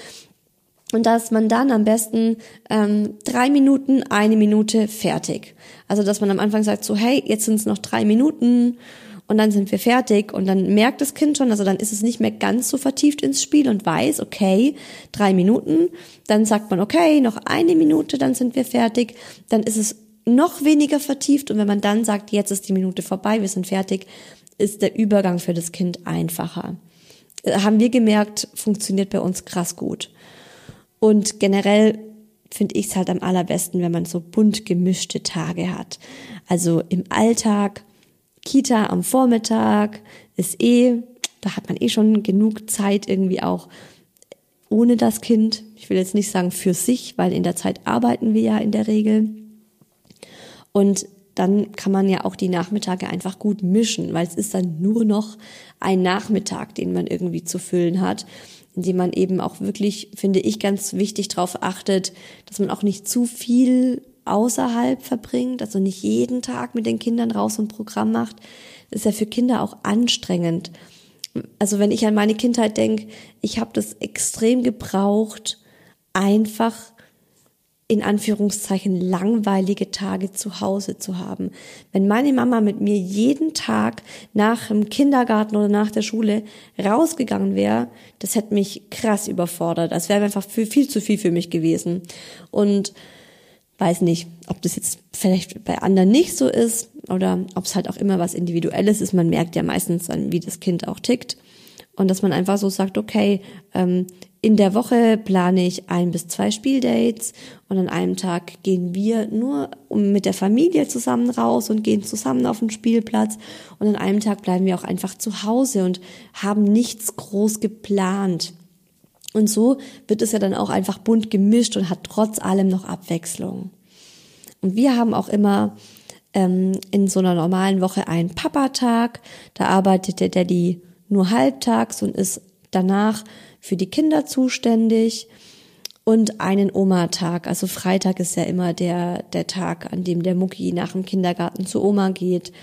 S2: Und dass man dann am besten ähm, drei Minuten, eine Minute fertig. Also dass man am Anfang sagt so, hey, jetzt sind es noch drei Minuten und dann sind wir fertig und dann merkt das Kind schon, also dann ist es nicht mehr ganz so vertieft ins Spiel und weiß, okay, drei Minuten, dann sagt man, okay, noch eine Minute, dann sind wir fertig, dann ist es noch weniger vertieft und wenn man dann sagt, jetzt ist die Minute vorbei, wir sind fertig, ist der Übergang für das Kind einfacher. Äh, haben wir gemerkt, funktioniert bei uns krass gut. Und generell finde ich es halt am allerbesten, wenn man so bunt gemischte Tage hat. Also im Alltag, Kita am Vormittag ist eh, da hat man eh schon genug Zeit irgendwie auch ohne das Kind. Ich will jetzt nicht sagen für sich, weil in der Zeit arbeiten wir ja in der Regel. Und dann kann man ja auch die Nachmittage einfach gut mischen, weil es ist dann nur noch ein Nachmittag, den man irgendwie zu füllen hat indem man eben auch wirklich, finde ich, ganz wichtig darauf achtet, dass man auch nicht zu viel außerhalb verbringt, also nicht jeden Tag mit den Kindern raus und Programm macht. Das ist ja für Kinder auch anstrengend. Also wenn ich an meine Kindheit denke, ich habe das extrem gebraucht, einfach in Anführungszeichen langweilige Tage zu Hause zu haben. Wenn meine Mama mit mir jeden Tag nach dem Kindergarten oder nach der Schule rausgegangen wäre, das hätte mich krass überfordert. Das wäre einfach viel, viel zu viel für mich gewesen. Und weiß nicht, ob das jetzt vielleicht bei anderen nicht so ist oder ob es halt auch immer was Individuelles ist. Man merkt ja meistens dann, wie das Kind auch tickt. Und dass man einfach so sagt, okay, ähm, in der Woche plane ich ein bis zwei Spieldates und an einem Tag gehen wir nur mit der Familie zusammen raus und gehen zusammen auf den Spielplatz und an einem Tag bleiben wir auch einfach zu Hause und haben nichts groß geplant. Und so wird es ja dann auch einfach bunt gemischt und hat trotz allem noch Abwechslung. Und wir haben auch immer ähm, in so einer normalen Woche einen Papatag. Da arbeitet der Daddy nur halbtags und ist danach für die Kinder zuständig und einen Oma-Tag. Also Freitag ist ja immer der, der Tag, an dem der Mucki nach dem Kindergarten zu Oma geht.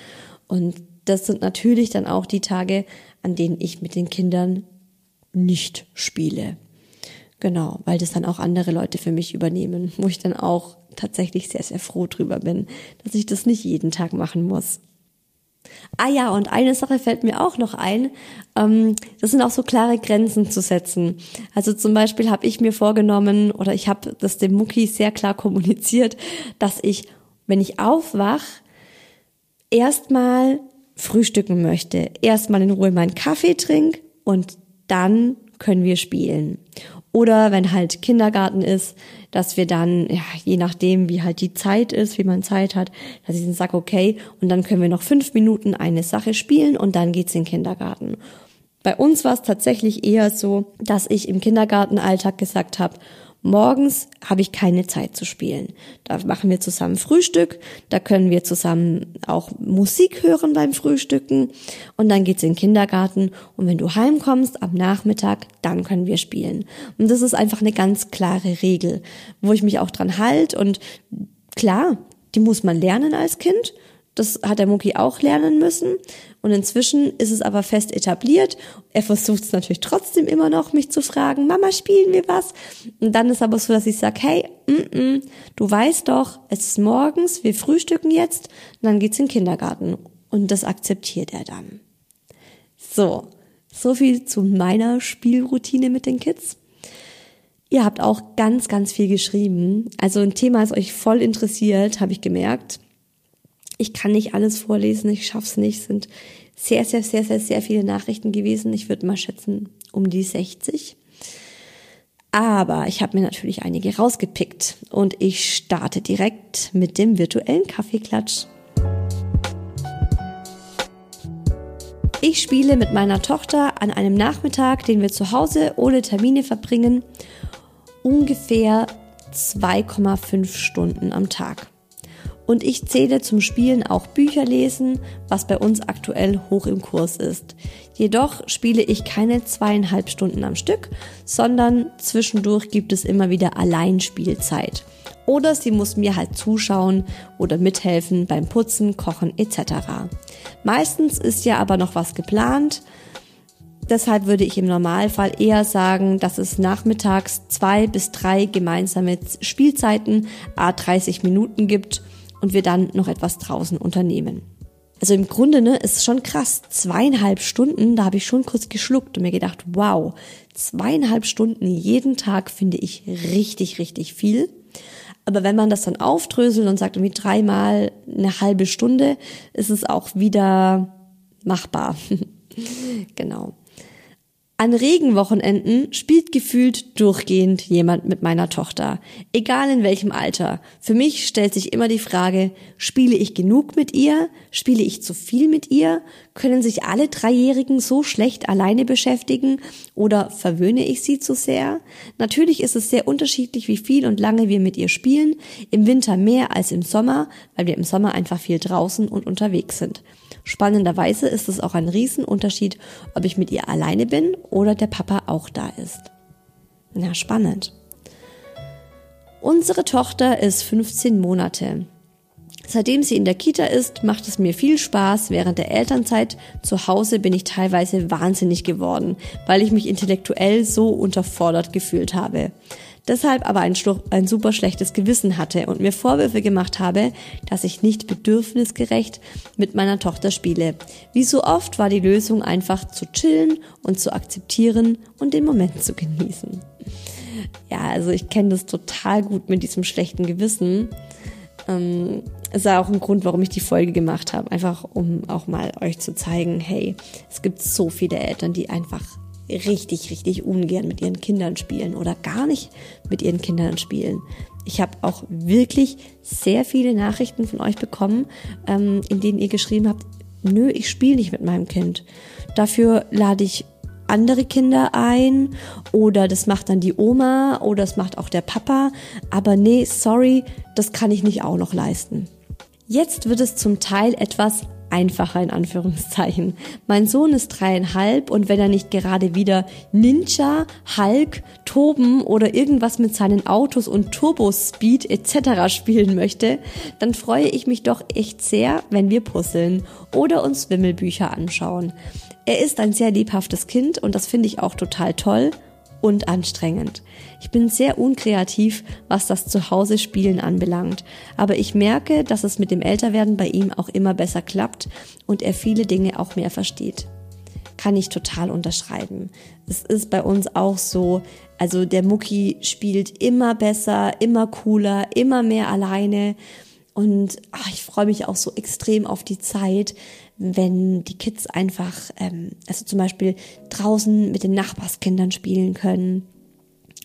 S2: Und das sind natürlich dann auch die Tage, an denen ich mit den Kindern nicht spiele. Genau, weil das dann auch andere Leute für mich übernehmen, wo ich dann auch tatsächlich sehr, sehr froh drüber bin, dass ich das nicht jeden Tag machen muss. Ah ja, und eine Sache fällt mir auch noch ein. Ähm, das sind auch so klare Grenzen zu setzen. Also zum Beispiel habe ich mir vorgenommen oder ich habe das dem Mucki sehr klar kommuniziert, dass ich, wenn ich aufwach, erstmal frühstücken möchte, erstmal in Ruhe meinen Kaffee trink und dann können wir spielen. Oder wenn halt Kindergarten ist, dass wir dann, ja, je nachdem, wie halt die Zeit ist, wie man Zeit hat, dass ich dann sage, okay, und dann können wir noch fünf Minuten eine Sache spielen und dann geht's in den Kindergarten. Bei uns war es tatsächlich eher so, dass ich im Kindergartenalltag gesagt habe, Morgens habe ich keine Zeit zu spielen. Da machen wir zusammen Frühstück, da können wir zusammen auch Musik hören beim Frühstücken und dann geht's in den Kindergarten und wenn du heimkommst am Nachmittag, dann können wir spielen. Und das ist einfach eine ganz klare Regel, wo ich mich auch dran halt und klar, die muss man lernen als Kind das hat der Mucki auch lernen müssen. Und inzwischen ist es aber fest etabliert. Er versucht es natürlich trotzdem immer noch, mich zu fragen, Mama, spielen wir was? Und dann ist aber so, dass ich sage, hey, mm -mm, du weißt doch, es ist morgens, wir frühstücken jetzt, und dann geht's in den Kindergarten. Und das akzeptiert er dann. So, so viel zu meiner Spielroutine mit den Kids. Ihr habt auch ganz, ganz viel geschrieben. Also ein Thema, das euch voll interessiert, habe ich gemerkt. Ich kann nicht alles vorlesen, ich schaff's nicht. Es sind sehr, sehr, sehr, sehr, sehr viele Nachrichten gewesen. Ich würde mal schätzen, um die 60. Aber ich habe mir natürlich einige rausgepickt und ich starte direkt mit dem virtuellen Kaffeeklatsch. Ich spiele mit meiner Tochter an einem Nachmittag, den wir zu Hause ohne Termine verbringen, ungefähr 2,5 Stunden am Tag. Und ich zähle zum Spielen auch Bücher lesen, was bei uns aktuell hoch im Kurs ist. Jedoch spiele ich keine zweieinhalb Stunden am Stück, sondern zwischendurch gibt es immer wieder Alleinspielzeit. Oder sie muss mir halt zuschauen oder mithelfen beim Putzen, Kochen etc. Meistens ist ja aber noch was geplant. Deshalb würde ich im Normalfall eher sagen, dass es nachmittags zwei bis drei gemeinsame Spielzeiten a 30 Minuten gibt und wir dann noch etwas draußen unternehmen. Also im Grunde ne, ist schon krass. Zweieinhalb Stunden, da habe ich schon kurz geschluckt und mir gedacht, wow, zweieinhalb Stunden jeden Tag finde ich richtig, richtig viel. Aber wenn man das dann aufdröselt und sagt irgendwie dreimal eine halbe Stunde, ist es auch wieder machbar. genau. An Regenwochenenden spielt gefühlt durchgehend jemand mit meiner Tochter, egal in welchem Alter. Für mich stellt sich immer die Frage, spiele ich genug mit ihr? Spiele ich zu viel mit ihr? Können sich alle Dreijährigen so schlecht alleine beschäftigen oder verwöhne ich sie zu sehr? Natürlich ist es sehr unterschiedlich, wie viel und lange wir mit ihr spielen, im Winter mehr als im Sommer, weil wir im Sommer einfach viel draußen und unterwegs sind. Spannenderweise ist es auch ein Riesenunterschied, ob ich mit ihr alleine bin oder der Papa auch da ist. Na, spannend. Unsere Tochter ist 15 Monate. Seitdem sie in der Kita ist, macht es mir viel Spaß. Während der Elternzeit zu Hause bin ich teilweise wahnsinnig geworden, weil ich mich intellektuell so unterfordert gefühlt habe deshalb aber ein, ein super schlechtes Gewissen hatte und mir Vorwürfe gemacht habe, dass ich nicht bedürfnisgerecht mit meiner Tochter spiele. Wie so oft war die Lösung einfach zu chillen und zu akzeptieren und den Moment zu genießen. Ja, also ich kenne das total gut mit diesem schlechten Gewissen. Ähm, ist ja auch ein Grund, warum ich die Folge gemacht habe. Einfach um auch mal euch zu zeigen, hey, es gibt so viele Eltern, die einfach richtig, richtig ungern mit ihren Kindern spielen oder gar nicht mit ihren Kindern spielen. Ich habe auch wirklich sehr viele Nachrichten von euch bekommen, ähm, in denen ihr geschrieben habt, nö, ich spiele nicht mit meinem Kind. Dafür lade ich andere Kinder ein oder das macht dann die Oma oder das macht auch der Papa. Aber nee, sorry, das kann ich nicht auch noch leisten. Jetzt wird es zum Teil etwas einfacher in Anführungszeichen. Mein Sohn ist dreieinhalb und wenn er nicht gerade wieder Ninja, Hulk, Toben oder irgendwas mit seinen Autos und Turbospeed etc. spielen möchte, dann freue ich mich doch echt sehr, wenn wir puzzeln oder uns Wimmelbücher anschauen. Er ist ein sehr lebhaftes Kind und das finde ich auch total toll und anstrengend. Ich bin sehr unkreativ, was das Zuhause-Spielen anbelangt, aber ich merke, dass es mit dem Älterwerden bei ihm auch immer besser klappt und er viele Dinge auch mehr versteht. Kann ich total unterschreiben. Es ist bei uns auch so, also der Mucki spielt immer besser, immer cooler, immer mehr alleine und ach, ich freue mich auch so extrem auf die Zeit, wenn die Kids einfach, ähm, also zum Beispiel draußen mit den Nachbarskindern spielen können.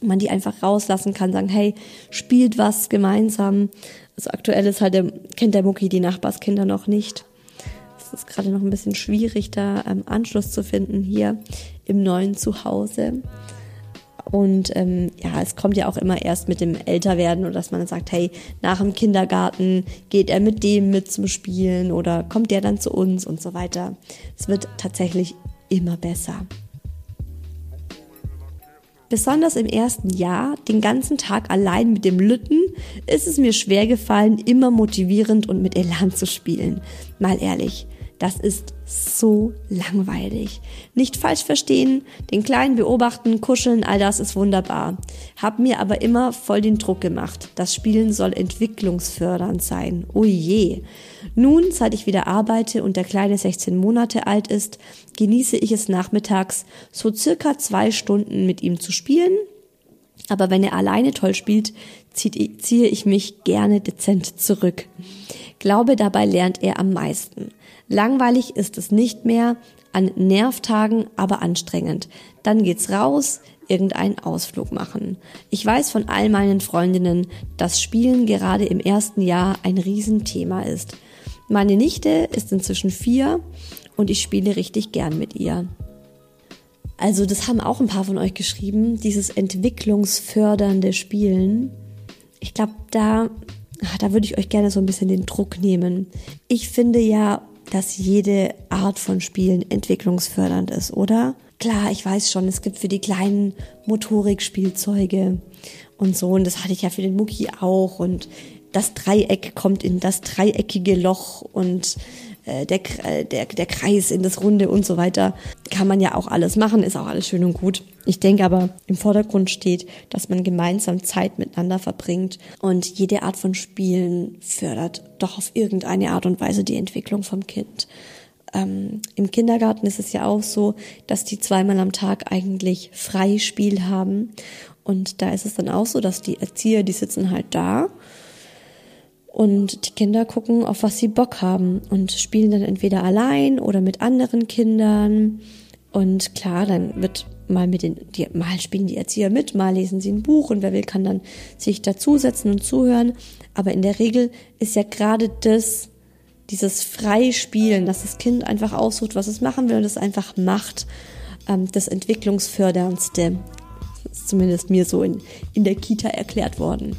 S2: Man die einfach rauslassen kann, sagen, hey, spielt was gemeinsam. Also aktuell ist halt der, kennt der Mucki die Nachbarskinder noch nicht. Es ist gerade noch ein bisschen schwierig, da ähm, Anschluss zu finden hier im neuen Zuhause. Und ähm, ja, es kommt ja auch immer erst mit dem Älterwerden oder dass man dann sagt, hey, nach dem Kindergarten geht er mit dem mit zum Spielen oder kommt der dann zu uns und so weiter. Es wird tatsächlich immer besser. Besonders im ersten Jahr, den ganzen Tag allein mit dem Lütten, ist es mir schwer gefallen, immer motivierend und mit Elan zu spielen. Mal ehrlich, das ist so langweilig. Nicht falsch verstehen, den Kleinen beobachten, kuscheln, all das ist wunderbar. Hab mir aber immer voll den Druck gemacht. Das Spielen soll entwicklungsfördernd sein. Oh je. Nun, seit ich wieder arbeite und der Kleine 16 Monate alt ist, genieße ich es nachmittags, so circa zwei Stunden mit ihm zu spielen. Aber wenn er alleine toll spielt, ziehe ich mich gerne dezent zurück. Glaube, dabei lernt er am meisten. Langweilig ist es nicht mehr, an Nervtagen aber anstrengend. Dann geht's raus, irgendeinen Ausflug machen. Ich weiß von all meinen Freundinnen, dass Spielen gerade im ersten Jahr ein Riesenthema ist. Meine Nichte ist inzwischen vier und ich spiele richtig gern mit ihr. Also das haben auch ein paar von euch geschrieben, dieses entwicklungsfördernde Spielen. Ich glaube, da, da würde ich euch gerne so ein bisschen den Druck nehmen. Ich finde ja, dass jede Art von Spielen entwicklungsfördernd ist, oder? Klar, ich weiß schon, es gibt für die kleinen Motorikspielzeuge und so, und das hatte ich ja für den Mucki auch, und das Dreieck kommt in das dreieckige Loch und äh, der, äh, der, der Kreis in das Runde und so weiter. Kann man ja auch alles machen, ist auch alles schön und gut. Ich denke aber, im Vordergrund steht, dass man gemeinsam Zeit miteinander verbringt und jede Art von Spielen fördert doch auf irgendeine Art und Weise die Entwicklung vom Kind. Ähm, Im Kindergarten ist es ja auch so, dass die zweimal am Tag eigentlich Freispiel haben. Und da ist es dann auch so, dass die Erzieher, die sitzen halt da und die Kinder gucken, auf was sie Bock haben und spielen dann entweder allein oder mit anderen Kindern. Und klar, dann wird mal mit den, die, mal spielen die Erzieher mit, mal lesen sie ein Buch und wer will, kann dann sich dazusetzen und zuhören. Aber in der Regel ist ja gerade das, dieses Freispielen, dass das Kind einfach aussucht, was es machen will und es einfach macht, ähm, das Entwicklungsförderndste. Das ist zumindest mir so in, in der Kita erklärt worden.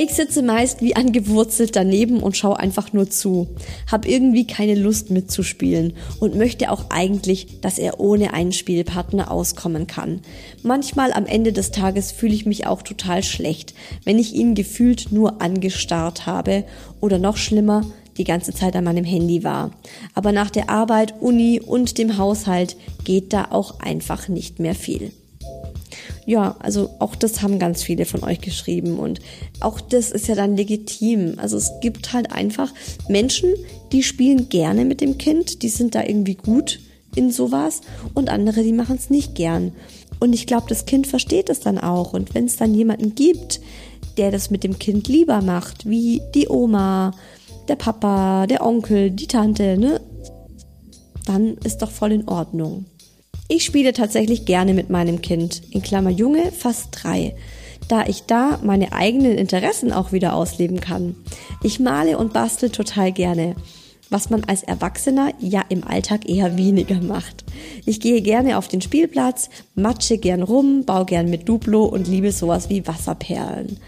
S2: Ich sitze meist wie angewurzelt daneben und schaue einfach nur zu. Hab irgendwie keine Lust mitzuspielen und möchte auch eigentlich, dass er ohne einen Spielpartner auskommen kann. Manchmal am Ende des Tages fühle ich mich auch total schlecht, wenn ich ihn gefühlt nur angestarrt habe oder noch schlimmer, die ganze Zeit an meinem Handy war. Aber nach der Arbeit, Uni und dem Haushalt geht da auch einfach nicht mehr viel ja, also auch das haben ganz viele von euch geschrieben und auch das ist ja dann legitim. Also es gibt halt einfach Menschen, die spielen gerne mit dem Kind, die sind da irgendwie gut in sowas und andere, die machen es nicht gern. Und ich glaube, das Kind versteht es dann auch und wenn es dann jemanden gibt, der das mit dem Kind lieber macht, wie die Oma, der Papa, der Onkel, die Tante, ne? Dann ist doch voll in Ordnung. Ich spiele tatsächlich gerne mit meinem Kind, in Klammer Junge, fast drei, da ich da meine eigenen Interessen auch wieder ausleben kann. Ich male und bastel total gerne, was man als Erwachsener ja im Alltag eher weniger macht. Ich gehe gerne auf den Spielplatz, matsche gern rum, baue gern mit Duplo und liebe sowas wie Wasserperlen.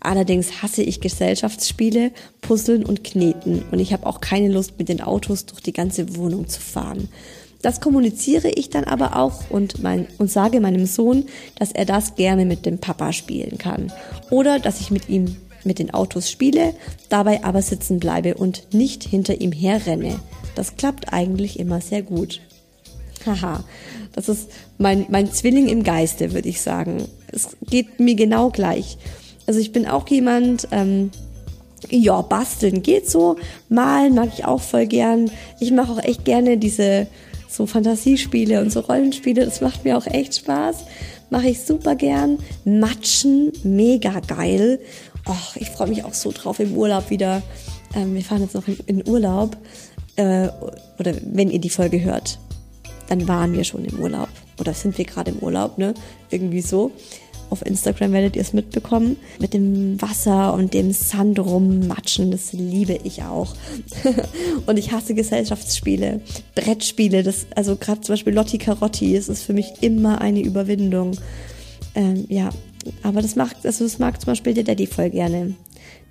S2: Allerdings hasse ich Gesellschaftsspiele, Puzzeln und Kneten und ich habe auch keine Lust mit den Autos durch die ganze Wohnung zu fahren. Das kommuniziere ich dann aber auch und, mein, und sage meinem Sohn, dass er das gerne mit dem Papa spielen kann. Oder dass ich mit ihm mit den Autos spiele, dabei aber sitzen bleibe und nicht hinter ihm herrenne. Das klappt eigentlich immer sehr gut. Haha, das ist mein, mein Zwilling im Geiste, würde ich sagen. Es geht mir genau gleich. Also ich bin auch jemand, ähm, ja, basteln geht so. Malen mag ich auch voll gern. Ich mache auch echt gerne diese so Fantasiespiele und so Rollenspiele, das macht mir auch echt Spaß. Mache ich super gern. Matschen, mega geil. Och, ich freue mich auch so drauf im Urlaub wieder. Ähm, wir fahren jetzt noch in, Urlaub. Äh, oder wenn ihr die Folge hört, dann waren wir schon im Urlaub. Oder sind wir gerade im Urlaub, ne? Irgendwie so. Auf Instagram werdet ihr es mitbekommen. Mit dem Wasser und dem Sand rummatschen, das liebe ich auch. und ich hasse Gesellschaftsspiele, Brettspiele, das, also gerade zum Beispiel Lotti Carotti, das ist für mich immer eine Überwindung. Ähm, ja, aber das macht, also das mag zum Beispiel der Daddy voll gerne.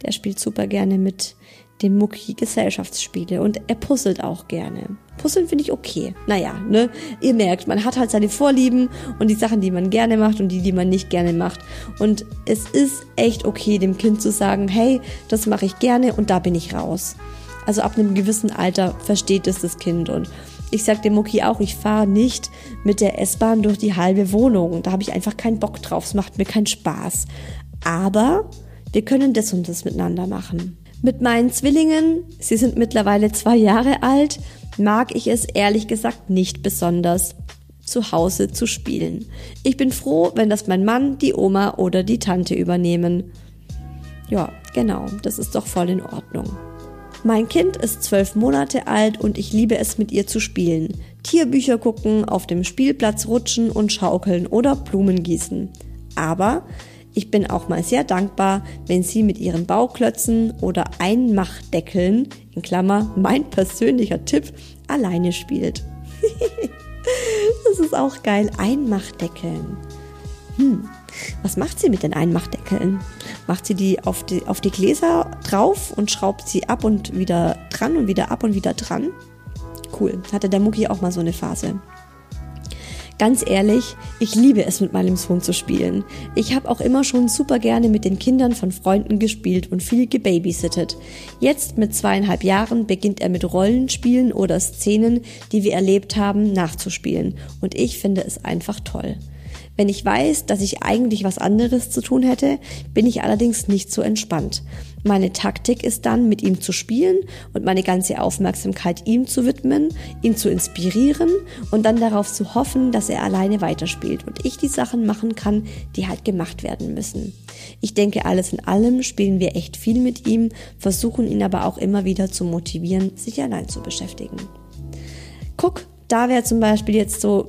S2: Der spielt super gerne mit dem Mucki Gesellschaftsspiele und er puzzelt auch gerne. Puzzeln finde ich okay. Naja, ne? Ihr merkt, man hat halt seine Vorlieben und die Sachen, die man gerne macht und die, die man nicht gerne macht. Und es ist echt okay, dem Kind zu sagen, hey, das mache ich gerne und da bin ich raus. Also ab einem gewissen Alter versteht es das Kind und ich sag dem Mucki auch, ich fahre nicht mit der S-Bahn durch die halbe Wohnung. Da habe ich einfach keinen Bock drauf. Es macht mir keinen Spaß. Aber wir können das und das miteinander machen. Mit meinen Zwillingen, sie sind mittlerweile zwei Jahre alt, mag ich es ehrlich gesagt nicht besonders, zu Hause zu spielen. Ich bin froh, wenn das mein Mann, die Oma oder die Tante übernehmen. Ja, genau, das ist doch voll in Ordnung. Mein Kind ist zwölf Monate alt und ich liebe es, mit ihr zu spielen. Tierbücher gucken, auf dem Spielplatz rutschen und schaukeln oder Blumen gießen. Aber ich bin auch mal sehr dankbar, wenn sie mit ihren Bauklötzen oder Einmachdeckeln, in Klammer mein persönlicher Tipp, alleine spielt. das ist auch geil. Einmachdeckeln. Hm. Was macht sie mit den Einmachdeckeln? Macht sie die auf, die auf die Gläser drauf und schraubt sie ab und wieder dran und wieder ab und wieder dran? Cool. Hatte der Mucki auch mal so eine Phase. Ganz ehrlich, ich liebe es mit meinem Sohn zu spielen. Ich habe auch immer schon super gerne mit den Kindern von Freunden gespielt und viel gebabysittet. Jetzt mit zweieinhalb Jahren beginnt er mit Rollenspielen oder Szenen, die wir erlebt haben, nachzuspielen. Und ich finde es einfach toll. Wenn ich weiß, dass ich eigentlich was anderes zu tun hätte, bin ich allerdings nicht so entspannt. Meine Taktik ist dann, mit ihm zu spielen und meine ganze Aufmerksamkeit ihm zu widmen, ihn zu inspirieren und dann darauf zu hoffen, dass er alleine weiterspielt und ich die Sachen machen kann, die halt gemacht werden müssen. Ich denke, alles in allem spielen wir echt viel mit ihm, versuchen ihn aber auch immer wieder zu motivieren, sich allein zu beschäftigen. Guck, da wäre zum Beispiel jetzt so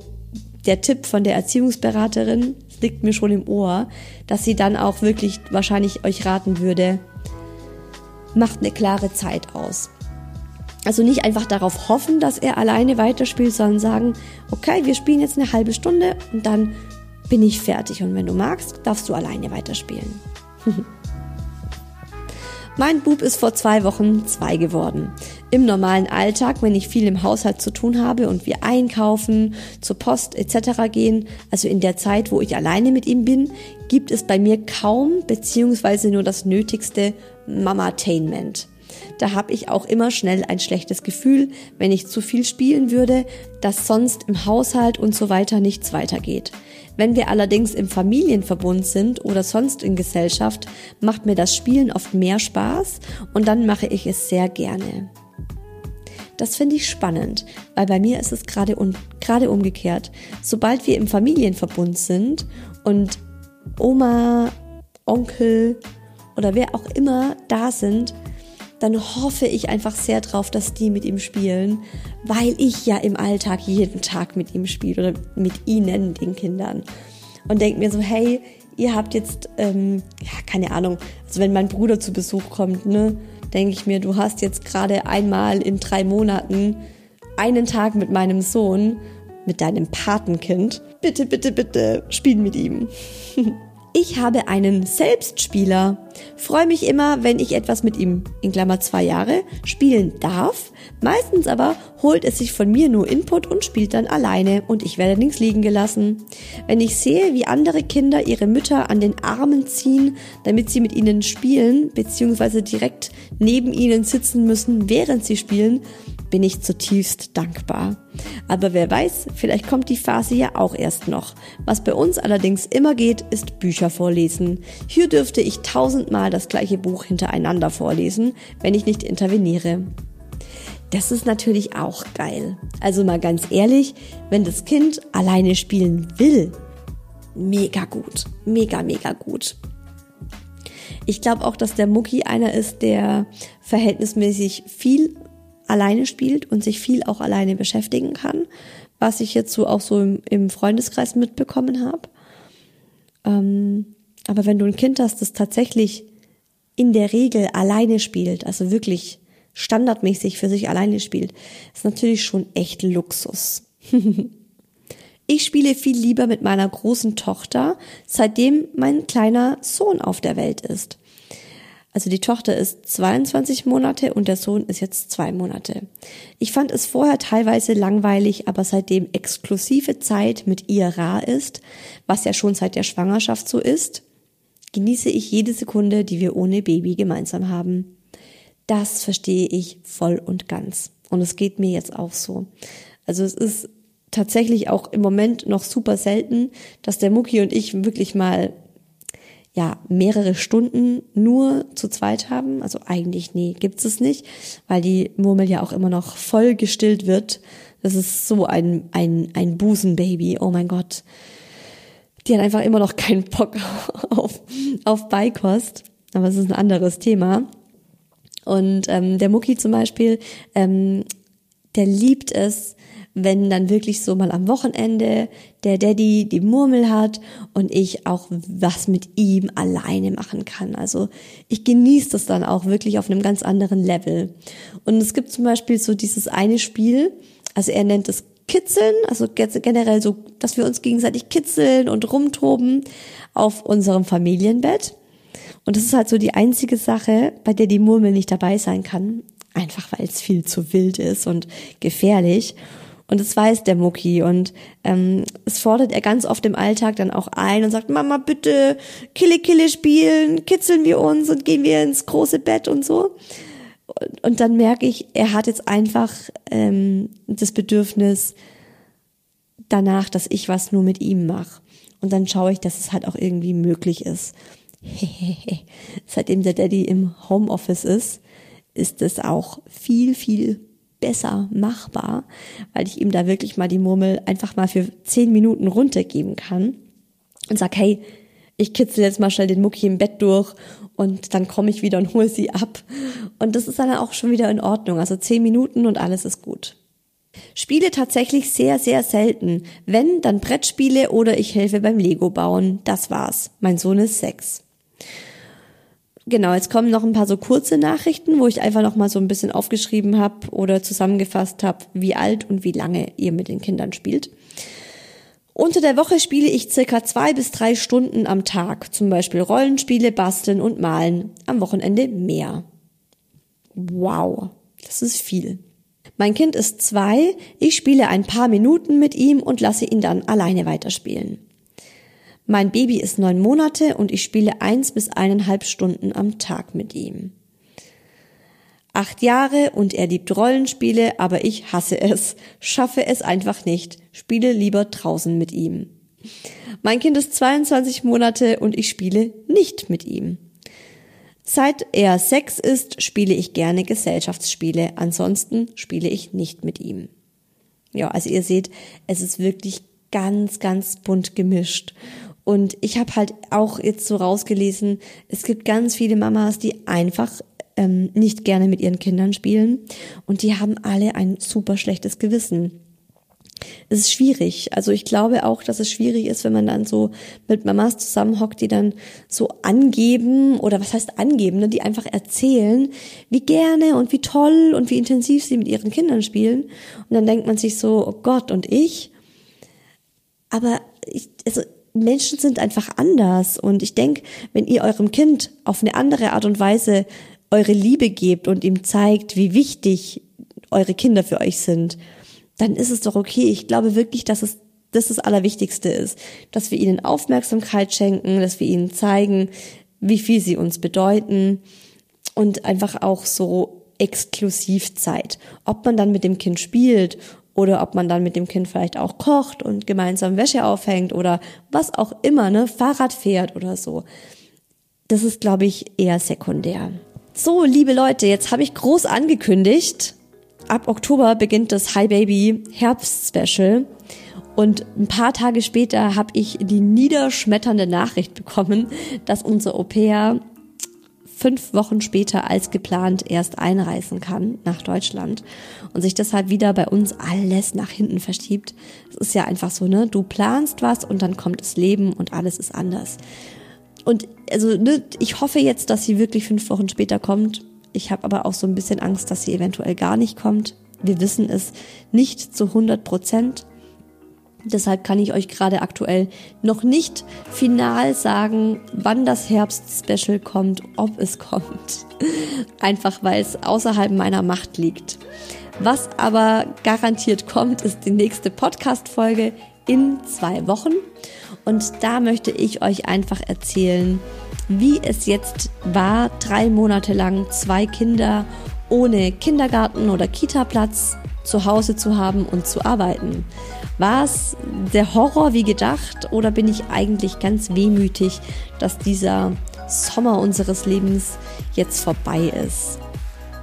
S2: der Tipp von der Erziehungsberaterin, liegt mir schon im Ohr, dass sie dann auch wirklich wahrscheinlich euch raten würde, macht eine klare Zeit aus. Also nicht einfach darauf hoffen, dass er alleine weiterspielt, sondern sagen, okay, wir spielen jetzt eine halbe Stunde und dann bin ich fertig. Und wenn du magst, darfst du alleine weiterspielen. Mein Bub ist vor zwei Wochen zwei geworden. Im normalen Alltag, wenn ich viel im Haushalt zu tun habe und wir einkaufen, zur Post etc. gehen, also in der Zeit, wo ich alleine mit ihm bin, gibt es bei mir kaum beziehungsweise nur das nötigste Mama-Tainment. Da habe ich auch immer schnell ein schlechtes Gefühl, wenn ich zu viel spielen würde, dass sonst im Haushalt und so weiter nichts weitergeht. Wenn wir allerdings im Familienverbund sind oder sonst in Gesellschaft, macht mir das Spielen oft mehr Spaß und dann mache ich es sehr gerne. Das finde ich spannend, weil bei mir ist es gerade un gerade umgekehrt. Sobald wir im Familienverbund sind und Oma, Onkel oder wer auch immer da sind, dann hoffe ich einfach sehr drauf, dass die mit ihm spielen, weil ich ja im Alltag jeden Tag mit ihm spiele oder mit ihnen, den Kindern. Und denke mir so, hey, ihr habt jetzt, ähm, ja, keine Ahnung, also wenn mein Bruder zu Besuch kommt, ne, denke ich mir, du hast jetzt gerade einmal in drei Monaten einen Tag mit meinem Sohn, mit deinem Patenkind. Bitte, bitte, bitte, spiel mit ihm. Ich habe einen Selbstspieler. Freue mich immer, wenn ich etwas mit ihm, in Klammer zwei Jahre, spielen darf. Meistens aber holt es sich von mir nur Input und spielt dann alleine und ich werde links liegen gelassen. Wenn ich sehe, wie andere Kinder ihre Mütter an den Armen ziehen, damit sie mit ihnen spielen, beziehungsweise direkt neben ihnen sitzen müssen, während sie spielen, bin ich zutiefst dankbar. Aber wer weiß, vielleicht kommt die Phase ja auch erst noch. Was bei uns allerdings immer geht, ist Bücher vorlesen. Hier dürfte ich tausendmal das gleiche Buch hintereinander vorlesen, wenn ich nicht interveniere. Das ist natürlich auch geil. Also mal ganz ehrlich, wenn das Kind alleine spielen will, mega gut. Mega, mega gut. Ich glaube auch, dass der Mucki einer ist, der verhältnismäßig viel alleine spielt und sich viel auch alleine beschäftigen kann, was ich jetzt so auch so im, im Freundeskreis mitbekommen habe. Ähm, aber wenn du ein Kind hast, das tatsächlich in der Regel alleine spielt, also wirklich standardmäßig für sich alleine spielt, ist natürlich schon echt Luxus. ich spiele viel lieber mit meiner großen Tochter, seitdem mein kleiner Sohn auf der Welt ist. Also die Tochter ist 22 Monate und der Sohn ist jetzt zwei Monate. Ich fand es vorher teilweise langweilig, aber seitdem exklusive Zeit mit ihr rar ist, was ja schon seit der Schwangerschaft so ist, genieße ich jede Sekunde, die wir ohne Baby gemeinsam haben. Das verstehe ich voll und ganz. Und es geht mir jetzt auch so. Also es ist tatsächlich auch im Moment noch super selten, dass der Mucki und ich wirklich mal ja mehrere Stunden nur zu zweit haben. Also eigentlich nee, gibt's es nicht, weil die Murmel ja auch immer noch voll gestillt wird. Das ist so ein ein ein Busenbaby. Oh mein Gott. Die hat einfach immer noch keinen Bock auf auf Beikost. Aber es ist ein anderes Thema. Und ähm, der Mucki zum Beispiel, ähm, der liebt es, wenn dann wirklich so mal am Wochenende der Daddy die Murmel hat und ich auch was mit ihm alleine machen kann. Also ich genieße das dann auch wirklich auf einem ganz anderen Level. Und es gibt zum Beispiel so dieses eine Spiel, also er nennt es Kitzeln, also generell so, dass wir uns gegenseitig kitzeln und rumtoben auf unserem Familienbett. Und das ist halt so die einzige Sache, bei der die Murmel nicht dabei sein kann. Einfach weil es viel zu wild ist und gefährlich. Und das weiß der Mucki und ähm, es fordert er ganz oft im Alltag dann auch ein und sagt, Mama, bitte Kille Kille spielen, kitzeln wir uns und gehen wir ins große Bett und so. Und, und dann merke ich, er hat jetzt einfach ähm, das Bedürfnis danach, dass ich was nur mit ihm mache. Und dann schaue ich, dass es halt auch irgendwie möglich ist. Seitdem der Daddy im Homeoffice ist, ist es auch viel, viel besser machbar, weil ich ihm da wirklich mal die Murmel einfach mal für zehn Minuten runtergeben kann und sag, hey, ich kitzel jetzt mal schnell den Mucki im Bett durch und dann komme ich wieder und hole sie ab. Und das ist dann auch schon wieder in Ordnung. Also zehn Minuten und alles ist gut. Spiele tatsächlich sehr, sehr selten. Wenn, dann Brettspiele oder ich helfe beim Lego bauen. Das war's. Mein Sohn ist sechs. Genau, jetzt kommen noch ein paar so kurze Nachrichten, wo ich einfach noch mal so ein bisschen aufgeschrieben habe oder zusammengefasst habe, wie alt und wie lange ihr mit den Kindern spielt. Unter der Woche spiele ich circa zwei bis drei Stunden am Tag, zum Beispiel Rollenspiele, Basteln und Malen. Am Wochenende mehr. Wow, das ist viel. Mein Kind ist zwei, ich spiele ein paar Minuten mit ihm und lasse ihn dann alleine weiterspielen. Mein Baby ist neun Monate und ich spiele eins bis eineinhalb Stunden am Tag mit ihm. Acht Jahre und er liebt Rollenspiele, aber ich hasse es, schaffe es einfach nicht, spiele lieber draußen mit ihm. Mein Kind ist 22 Monate und ich spiele nicht mit ihm. Seit er sechs ist, spiele ich gerne Gesellschaftsspiele, ansonsten spiele ich nicht mit ihm. Ja, also ihr seht, es ist wirklich ganz, ganz bunt gemischt. Und ich habe halt auch jetzt so rausgelesen, es gibt ganz viele Mamas, die einfach ähm, nicht gerne mit ihren Kindern spielen und die haben alle ein super schlechtes Gewissen. Es ist schwierig. Also ich glaube auch, dass es schwierig ist, wenn man dann so mit Mamas zusammenhockt, die dann so angeben oder was heißt angeben, ne? die einfach erzählen, wie gerne und wie toll und wie intensiv sie mit ihren Kindern spielen. Und dann denkt man sich so, oh Gott, und ich? Aber ich, also Menschen sind einfach anders. Und ich denke, wenn ihr eurem Kind auf eine andere Art und Weise eure Liebe gebt und ihm zeigt, wie wichtig eure Kinder für euch sind, dann ist es doch okay. Ich glaube wirklich, dass es das das Allerwichtigste ist, dass wir ihnen Aufmerksamkeit schenken, dass wir ihnen zeigen, wie viel sie uns bedeuten und einfach auch so Exklusivzeit. Ob man dann mit dem Kind spielt oder ob man dann mit dem Kind vielleicht auch kocht und gemeinsam Wäsche aufhängt oder was auch immer, ne, Fahrrad fährt oder so. Das ist, glaube ich, eher sekundär. So, liebe Leute, jetzt habe ich groß angekündigt. Ab Oktober beginnt das Hi Baby Herbst Special. Und ein paar Tage später habe ich die niederschmetternde Nachricht bekommen, dass unser Au pair fünf Wochen später als geplant erst einreisen kann nach Deutschland und sich deshalb wieder bei uns alles nach hinten verschiebt. Es ist ja einfach so, ne? Du planst was und dann kommt das Leben und alles ist anders. Und also, ne, ich hoffe jetzt, dass sie wirklich fünf Wochen später kommt. Ich habe aber auch so ein bisschen Angst, dass sie eventuell gar nicht kommt. Wir wissen es nicht zu 100 Prozent. Deshalb kann ich euch gerade aktuell noch nicht final sagen, wann das Herbst-Special kommt, ob es kommt. Einfach weil es außerhalb meiner Macht liegt. Was aber garantiert kommt, ist die nächste Podcast-Folge in zwei Wochen. Und da möchte ich euch einfach erzählen, wie es jetzt war, drei Monate lang zwei Kinder ohne Kindergarten oder Kita-Platz zu Hause zu haben und zu arbeiten. War es der Horror wie gedacht oder bin ich eigentlich ganz wehmütig, dass dieser Sommer unseres Lebens jetzt vorbei ist?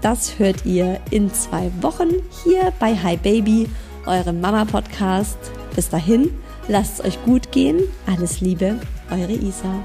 S2: Das hört ihr in zwei Wochen hier bei Hi Baby, eurem Mama-Podcast. Bis dahin, lasst es euch gut gehen. Alles Liebe, eure Isa.